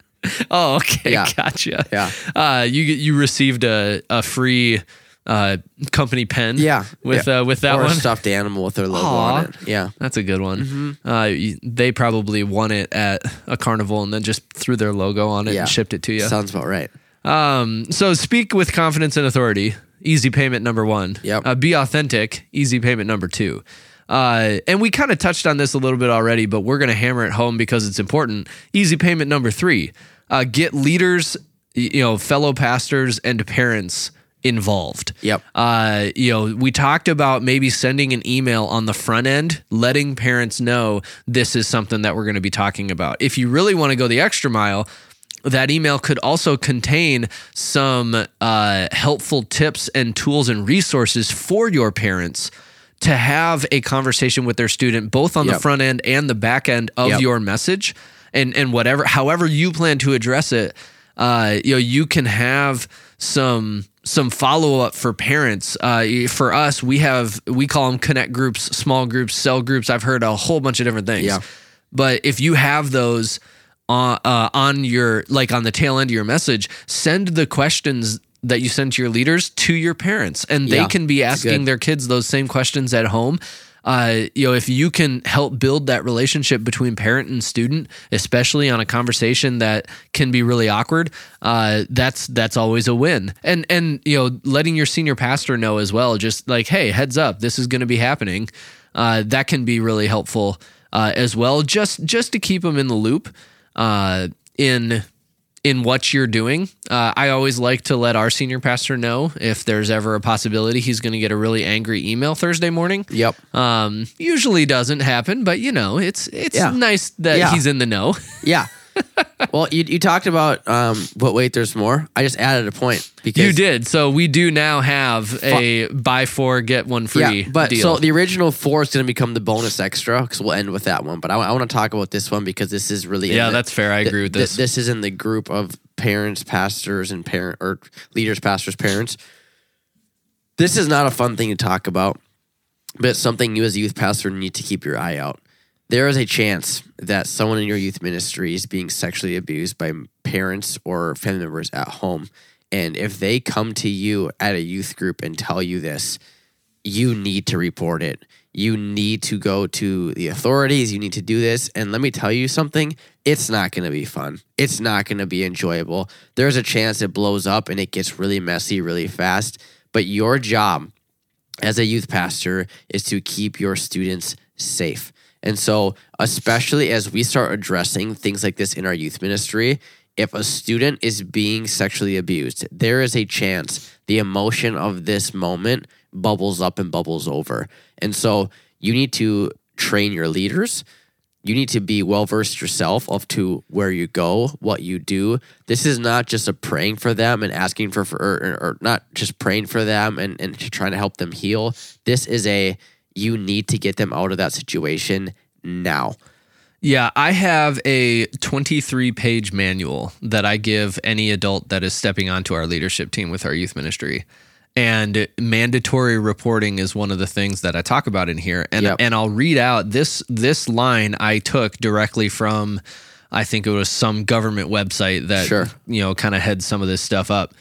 Speaker 1: oh okay
Speaker 2: Yeah.
Speaker 1: gotcha
Speaker 2: Yeah.
Speaker 1: uh, you you received a, a free uh, company pen
Speaker 2: Yeah,
Speaker 1: with
Speaker 2: yeah.
Speaker 1: Uh, with that
Speaker 2: or
Speaker 1: one
Speaker 2: a stuffed animal with their logo
Speaker 1: Aw.
Speaker 2: on it. Yeah.
Speaker 1: That's a good one.
Speaker 2: Mm-hmm.
Speaker 1: Uh, they probably won it at a carnival and then just threw their logo on it
Speaker 2: Yeah.
Speaker 1: and shipped it to you.
Speaker 2: Sounds about right.
Speaker 1: Um, so speak with confidence and authority. Easy payment number one.
Speaker 2: Yep.
Speaker 1: Uh, be authentic. Easy payment number two. Uh, and we kind of touched on this a little bit already, but we're going to hammer it home because it's important. Easy payment number three. Uh, get leaders, you know, fellow pastors and parents involved.
Speaker 2: Yep.
Speaker 1: Uh, you know, we talked about maybe sending an email on the front end, letting parents know this is something that we're going to be talking about. If you really want to go the extra mile, that email could also contain some uh, helpful tips and tools and resources for your parents to have a conversation with their student, both on the front end and the back end of
Speaker 2: Yep.
Speaker 1: your message, and and whatever, however you plan to address it. Uh, you know, you can have some some follow up for parents. Uh, for us, we have we call them connect groups, small groups, cell groups. I've heard a whole bunch of different things.
Speaker 2: Yeah.
Speaker 1: But if you have those on uh, on your like on the tail end of your message, send the questions that you send to your leaders to your parents, and they
Speaker 2: Yeah,
Speaker 1: can be asking their kids those same questions at home. Uh, you know, if you can help build that relationship between parent and student, especially on a conversation that can be really awkward, uh, that's that's always a win. And and you know, letting your senior pastor know as well, just like, hey, heads up, this is going to be happening. Uh, that can be really helpful uh, as well, just just to keep them in the loop uh, in in what you're doing. Uh, I always like to let our senior pastor know if there's ever a possibility he's going to get a really angry email Thursday morning.
Speaker 2: Yep.
Speaker 1: Um, usually doesn't happen, but you know, it's it's
Speaker 2: Yeah.
Speaker 1: nice that
Speaker 2: Yeah.
Speaker 1: he's in the know. *laughs*
Speaker 2: Yeah. *laughs* well, you, you talked about, um, but wait, there's more. I just added a point because
Speaker 1: you did. So we do now have a buy four get one free
Speaker 2: Yeah, but
Speaker 1: deal.
Speaker 2: so the original four is going to become the bonus extra because we'll end with that one. But I, want to talk about this one because this is really
Speaker 1: yeah,
Speaker 2: the-
Speaker 1: that's fair. I agree with
Speaker 2: th-
Speaker 1: this.
Speaker 2: This is in the group of parents, pastors, and parent or leaders, pastors, parents. This is not a fun thing to talk about, but it's something you as a youth pastor need to keep your eye out. There is a chance that someone in your youth ministry is being sexually abused by parents or family members at home. And if they come to you at a youth group and tell you this, you need to report it. You need to go to the authorities. You need to do this. And let me tell you something it's not going to be fun. It's not going to be enjoyable. There's a chance it blows up and it gets really messy really fast. But your job as a youth pastor is to keep your students safe. And so, especially as we start addressing things like this in our youth ministry, if a student is being sexually abused, there is a chance the emotion of this moment bubbles up and bubbles over. And so, you need to train your leaders. You need to be well versed yourself of to where you go, what you do. This is not just a praying for them and asking for, for or, or not just praying for them and, and trying to help them heal. This is a you need to get them out of that situation now.
Speaker 1: Yeah, I have a 23 page manual that I give any adult that is stepping onto our leadership team with our youth ministry. And mandatory reporting is one of the things that I talk about in here. And
Speaker 2: Yep.
Speaker 1: and I'll read out this this line I took directly from I think it was some government website that
Speaker 2: Sure.
Speaker 1: you know kind of heads some of this stuff up.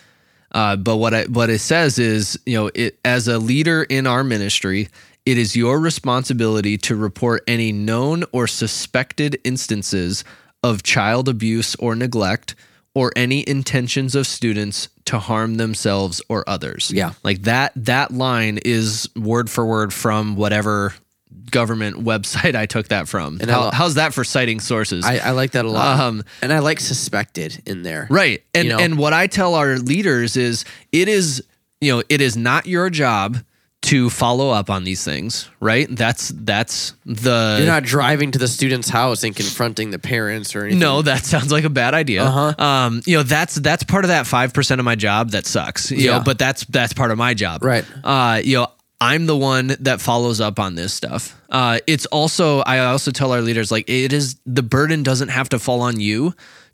Speaker 1: Uh, but what I, what it says is, you know, it, as a leader in our ministry, it is your responsibility to report any known or suspected instances of child abuse or neglect, or any intentions of students to harm themselves or others.
Speaker 2: Yeah.
Speaker 1: like that. That line is word for word from whatever government *laughs* website I took that from.
Speaker 2: And
Speaker 1: How,
Speaker 2: lo-
Speaker 1: how's that for citing sources?
Speaker 2: I, I like that a lot.
Speaker 1: Um,
Speaker 2: and I like suspected in there.
Speaker 1: Right. And
Speaker 2: You know?
Speaker 1: and what I tell our leaders is it is, you know, it is not your job to follow up on these things, right? That's that's the
Speaker 2: You're not driving to the student's house and confronting the parents or anything.
Speaker 1: no, that sounds like a bad idea.
Speaker 2: Uh-huh.
Speaker 1: Um, you know, that's that's part of that five percent of my job that sucks. You
Speaker 2: Yeah.
Speaker 1: know, but that's that's part of my job.
Speaker 2: Right.
Speaker 1: Uh, you know, I'm the one that follows up on this stuff. Uh, it's also I also tell our leaders like it is the burden doesn't have to fall on you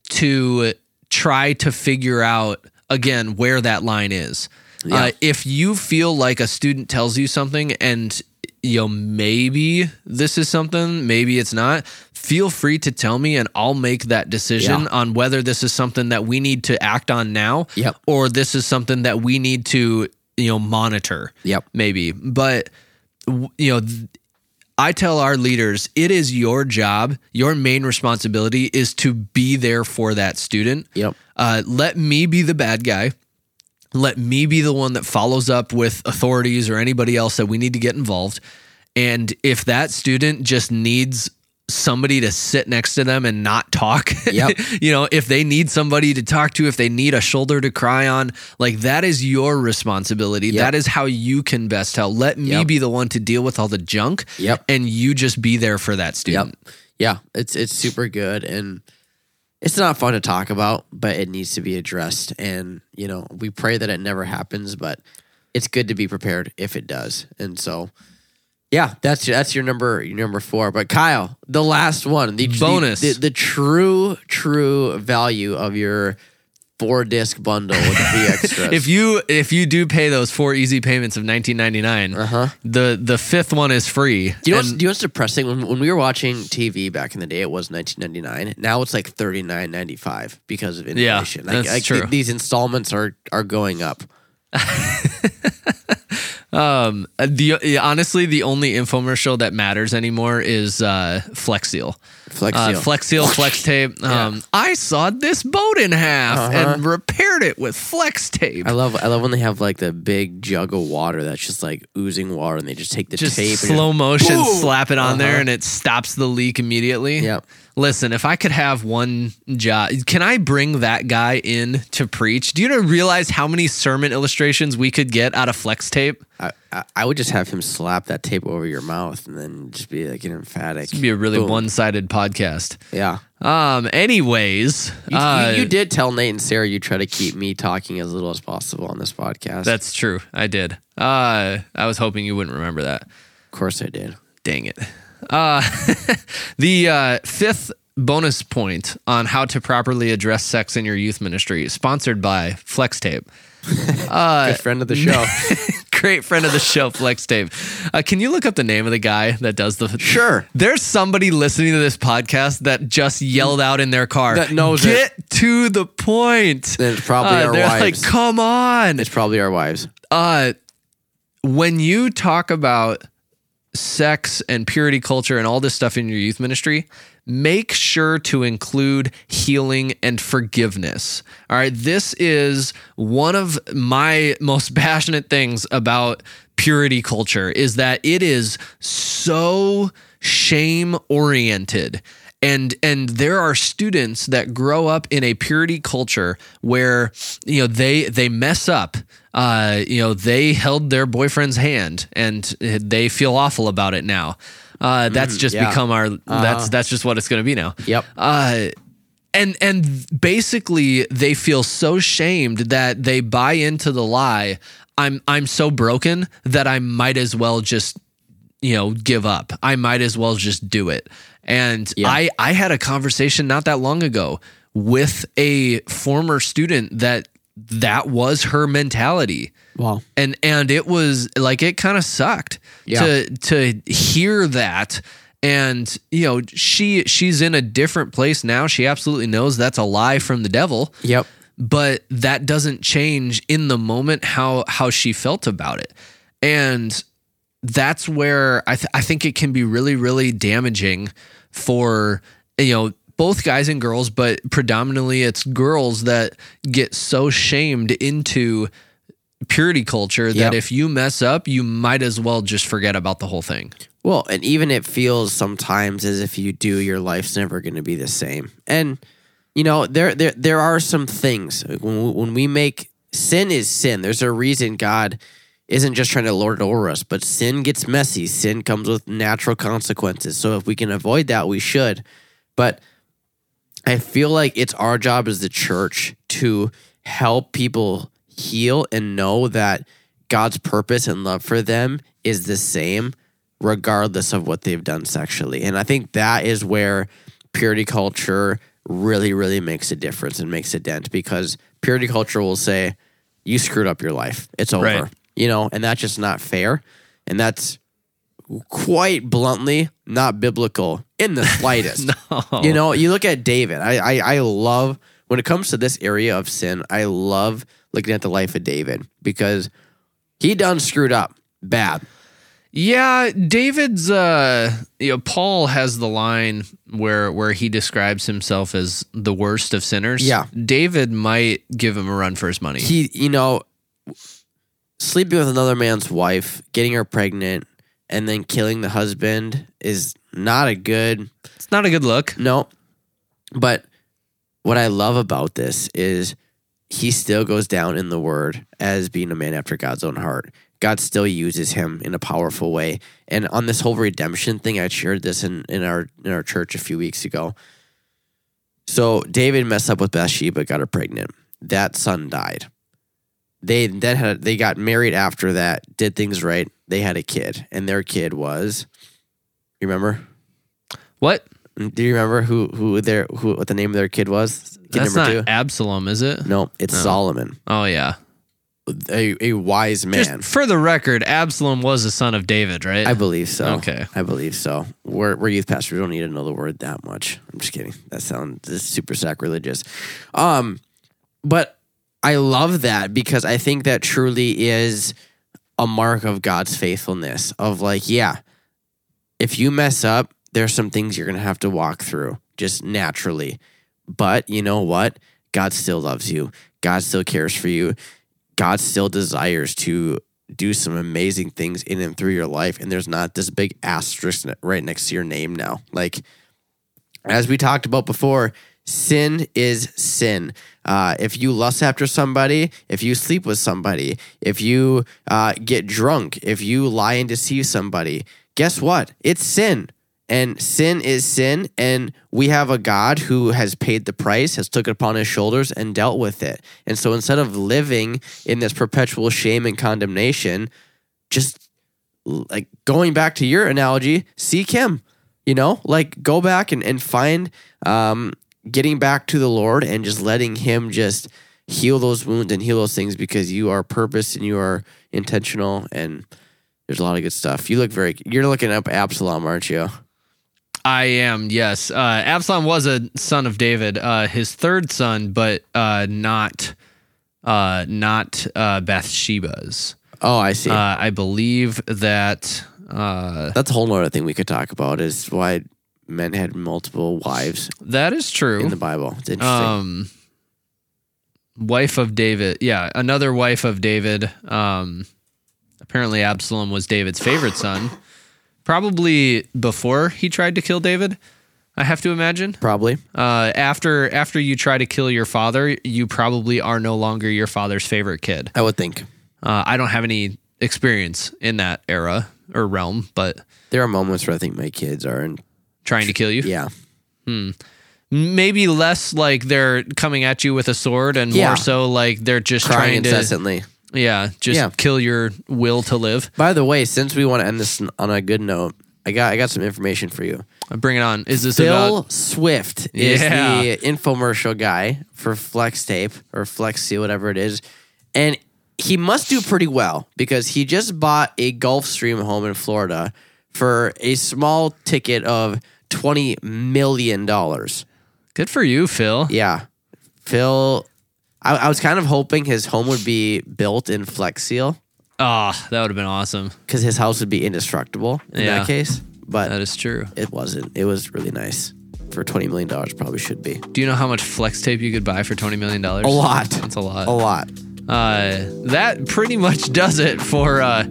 Speaker 1: to try to figure out again where that line is.
Speaker 2: Yeah.
Speaker 1: Uh, if you feel like a student tells you something and you know maybe this is something, maybe it's not, feel free to tell me and I'll make that decision
Speaker 2: Yeah.
Speaker 1: on whether this is something that we need to act on now
Speaker 2: Yep.
Speaker 1: or this is something that we need to you know monitor
Speaker 2: Yep.
Speaker 1: maybe but you know th- i tell our leaders it is your job your main responsibility is to be there for that student
Speaker 2: Yep.
Speaker 1: uh, let me be the bad guy let me be the one that follows up with authorities or anybody else that we need to get involved and if that student just needs somebody to sit next to them and not talk *laughs*
Speaker 2: Yep.
Speaker 1: you know if they need somebody to talk to if they need a shoulder to cry on like that is your responsibility
Speaker 2: Yep.
Speaker 1: that is how you can best help let me
Speaker 2: Yep.
Speaker 1: be the one to deal with all the junk
Speaker 2: Yep.
Speaker 1: and you just be there for that student
Speaker 2: Yep. Yeah, it's it's super good and it's not fun to talk about, but it needs to be addressed and you know, we pray that it never happens, but it's good to be prepared if it does. And so yeah, that's that's your number your number 4. But Kyle, the last one, the the-
Speaker 1: Bonus.
Speaker 2: the, the true true value of your four disc bundle with the *laughs* extras.
Speaker 1: if you if you do pay those four easy payments of 1999
Speaker 2: uh-huh.
Speaker 1: the the fifth one is free
Speaker 2: Do you, know
Speaker 1: And-
Speaker 2: what's, do you know what's depressing? When, when we were watching TV back in the day, it was 1999. Now it's like 39.95 because of
Speaker 1: Yeah,
Speaker 2: inflation. Like-
Speaker 1: that's
Speaker 2: like
Speaker 1: true.
Speaker 2: th- these installments are are going up. *laughs*
Speaker 1: Um, the honestly, the only infomercial that matters anymore is uh, Flex Seal.
Speaker 2: Flex
Speaker 1: Uh,
Speaker 2: Seal.
Speaker 1: Flex Seal, *laughs* Flex Tape. Um, I sawed this boat in half
Speaker 2: Uh-huh.
Speaker 1: and repaired it with Flex Tape.
Speaker 2: I love I love when they have like the big jug of water that's just like oozing water and they just take the
Speaker 1: just
Speaker 2: tape and
Speaker 1: slow motion,
Speaker 2: Boom!
Speaker 1: slap it on there,
Speaker 2: Uh-huh.
Speaker 1: and it stops the leak immediately.
Speaker 2: Yep.
Speaker 1: Listen, if I could have one job, can I bring that guy in to preach? Do you realize how many sermon illustrations we could get out of flex tape?
Speaker 2: I, I, would just have him slap that tape over your mouth and then just be like an emphatic.
Speaker 1: It'd be a really
Speaker 2: boom.
Speaker 1: one-sided podcast.
Speaker 2: Yeah.
Speaker 1: Um. Anyways,
Speaker 2: You,
Speaker 1: uh,
Speaker 2: you, you did tell Nate and Sarah you try to keep me talking as little as possible on this podcast.
Speaker 1: That's true. I did. Uh, I was hoping you wouldn't remember that.
Speaker 2: of course I did.
Speaker 1: Dang it. Uh, *laughs* the uh, fifth bonus point on how to properly address sex in your youth ministry, sponsored by Flex Tape. *laughs* Uh,
Speaker 2: Good friend of the show. *laughs*
Speaker 1: Great friend of the show, Flex Tape. Uh, can you look up the name of the guy that does the?
Speaker 2: Sure.
Speaker 1: There's somebody listening to this podcast that just yelled out in their car.
Speaker 2: That knows
Speaker 1: Get to the point.
Speaker 2: Then it's probably
Speaker 1: Uh,
Speaker 2: our
Speaker 1: they're
Speaker 2: wives.
Speaker 1: like, come on.
Speaker 2: it's probably our wives.
Speaker 1: uh when you talk about sex and purity culture and all this stuff in your youth ministry make sure to include healing and forgiveness. All right this is one of my most *laughs* passionate things about purity culture is that it is so shame oriented. And and there are students that grow up in a purity culture where you know they they mess up uh you know they held their boyfriend's hand and they feel awful about it now uh that's just
Speaker 2: yeah.
Speaker 1: become our that's that's just what it's going to be now
Speaker 2: Yep.
Speaker 1: uh and and basically they feel so shamed that they buy into the lie i'm i'm so broken that i might as well just you know give up i might as well just do it and
Speaker 2: Yeah.
Speaker 1: i i had a conversation not that long ago with a former student that that was her mentality
Speaker 2: Wow.
Speaker 1: and and it was like it kind of sucked
Speaker 2: Yeah.
Speaker 1: to to hear that and you know she she's in a different place now she absolutely knows that's a lie from the devil
Speaker 2: Yep.
Speaker 1: but that doesn't change in the moment how how she felt about it and that's where I, th- I think it can be really really damaging for you know both guys and girls but predominantly it's girls that get so shamed into purity culture that
Speaker 2: Yep.
Speaker 1: if you mess up you might as well just forget about the whole thing
Speaker 2: Well, and even it feels sometimes as if you do, your life's never going to be the same. And you know, there there there are some things when we, when we make sin is sin. There's a reason God isn't just trying to lord it over us, but sin gets messy. Sin comes with natural consequences. So if we can avoid that, we should. But I feel like it's our job as the church to help people heal and know that God's purpose and love for them is the same regardless of what they've done sexually. And I think that is where purity culture really, really makes a difference and makes a dent because purity culture will say, you screwed up your life. It's over.
Speaker 1: Right.
Speaker 2: You know, and that's just not fair. And that's quite bluntly not biblical in the slightest. *laughs*
Speaker 1: no
Speaker 2: You know, you look at David. I, I I love when it comes to this area of sin. I love looking at the life of David because he done screwed up bad.
Speaker 1: Yeah, David's uh you know Paul has the line where where he describes himself as the worst of sinners.
Speaker 2: Yeah.
Speaker 1: David might give him a run for his money.
Speaker 2: He, you know, sleeping with another man's wife, getting her pregnant, and then killing the husband is not a good
Speaker 1: it's not a good look.
Speaker 2: No. But what I love about this is he still goes down in the word as being a man after God's own heart. God still uses him in a powerful way. And on this whole redemption thing, I shared this in, in our in our church a few weeks ago. So David messed up with Bathsheba, got her pregnant. That son died. They then had they got married after that, did things right. They had a kid, and their kid was you remember?
Speaker 1: What?
Speaker 2: Do you remember who who their who what the name of their kid was? Kid
Speaker 1: That's
Speaker 2: number
Speaker 1: not Absalom, is it?
Speaker 2: No, it's
Speaker 1: No.
Speaker 2: Solomon,
Speaker 1: Oh yeah.
Speaker 2: a, a wise man.
Speaker 1: Just for the record, Absalom was a son of David, right?
Speaker 2: I believe so.
Speaker 1: Okay.
Speaker 2: I believe so. We're, we're youth pastors. We don't need to know the word that much. I'm just kidding. That sounds super sacrilegious. Um, but I love that because I think that truly is a mark of God's faithfulness of like, yeah, if you mess up, there's some things you're going to have to walk through just naturally. But you know what? God still loves you. God still cares for you. God still desires to do some amazing things in and through your life. And there's not this big asterisk right next to your name now. Like, as we talked about before, sin is sin. Uh, if you lust after somebody, if you sleep with somebody, if you uh, get drunk, if you lie and deceive somebody, guess what? It's sin. And sin is sin. And we have a God who has paid the price, has took it upon his shoulders and dealt with it. And so instead of living in this perpetual shame and condemnation, just like going back to your analogy, seek him. You know, like go back and, and find um, getting back to the Lord and just letting him just heal those wounds and heal those things because you are purpose and you are intentional and there's a lot of good stuff. You look very you're looking up Absalom, aren't you?
Speaker 1: I am, yes. Uh, Absalom was a son of David, uh, his third son, but uh, not uh, not uh, Bathsheba's.
Speaker 2: Oh, I see.
Speaker 1: Uh, I believe that. Uh,
Speaker 2: That's a whole other thing we could talk about is why men had multiple wives
Speaker 1: that is true.
Speaker 2: in the Bible. It's interesting.
Speaker 1: um, wife of David. Yeah, another wife of David. Um, apparently, Absalom was David's favorite son. Probably before he tried to kill David. I have to imagine.
Speaker 2: Probably.
Speaker 1: Uh, after after you try to kill your father, you probably are no longer your father's favorite kid.
Speaker 2: I would think.
Speaker 1: Uh, I don't have any experience in that era or realm, but
Speaker 2: There are moments where I think my kids are in
Speaker 1: trying to kill you,
Speaker 2: yeah. Hmm.
Speaker 1: Maybe less like they're coming at you with a sword, and
Speaker 2: Yeah.
Speaker 1: more so like they're just
Speaker 2: Crying
Speaker 1: trying to,
Speaker 2: incessantly.
Speaker 1: yeah, just
Speaker 2: Yeah.
Speaker 1: kill your will to live.
Speaker 2: By the way, since we want to end this on a good note, I got I got some information for you.
Speaker 1: Bring it on. Is this
Speaker 2: Phil
Speaker 1: about?
Speaker 2: Swift is
Speaker 1: Yeah.
Speaker 2: the infomercial guy for Flex Tape or Flexi, whatever it is. And he must do pretty well because he just bought a Gulfstream home in Florida for a small ticket of $20 million.
Speaker 1: Good for you, Phil.
Speaker 2: Yeah. Phil, I, I was kind of hoping his home would be built in Flex Seal
Speaker 1: Ah, that would have been awesome.
Speaker 2: because his house would be indestructible in
Speaker 1: Yeah.
Speaker 2: that case. But
Speaker 1: That is true.
Speaker 2: it wasn't. It was really nice. For $20 million, probably should be.
Speaker 1: Do you know how much flex tape you could buy for twenty million dollars?
Speaker 2: A lot.
Speaker 1: That's a lot.
Speaker 2: A lot.
Speaker 1: Uh, that pretty much does it for uh,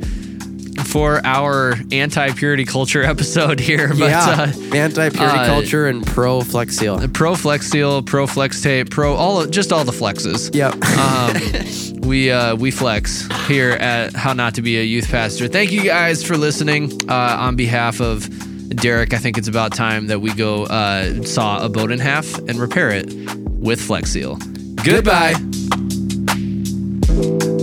Speaker 1: for our anti purity culture *laughs* episode here. But
Speaker 2: yeah,
Speaker 1: uh,
Speaker 2: anti-purity
Speaker 1: uh,
Speaker 2: culture and pro flex seal.
Speaker 1: pro flex seal, pro flex tape, pro all of, just all the flexes.
Speaker 2: Yep.
Speaker 1: Um, *laughs* we uh, we flex here at How Not to Be a Youth Pastor. Thank you guys for listening. Uh, on behalf of Derek, I think it's about time that we go uh, saw a boat in half and repair it with Flex Seal. Goodbye.
Speaker 2: Goodbye.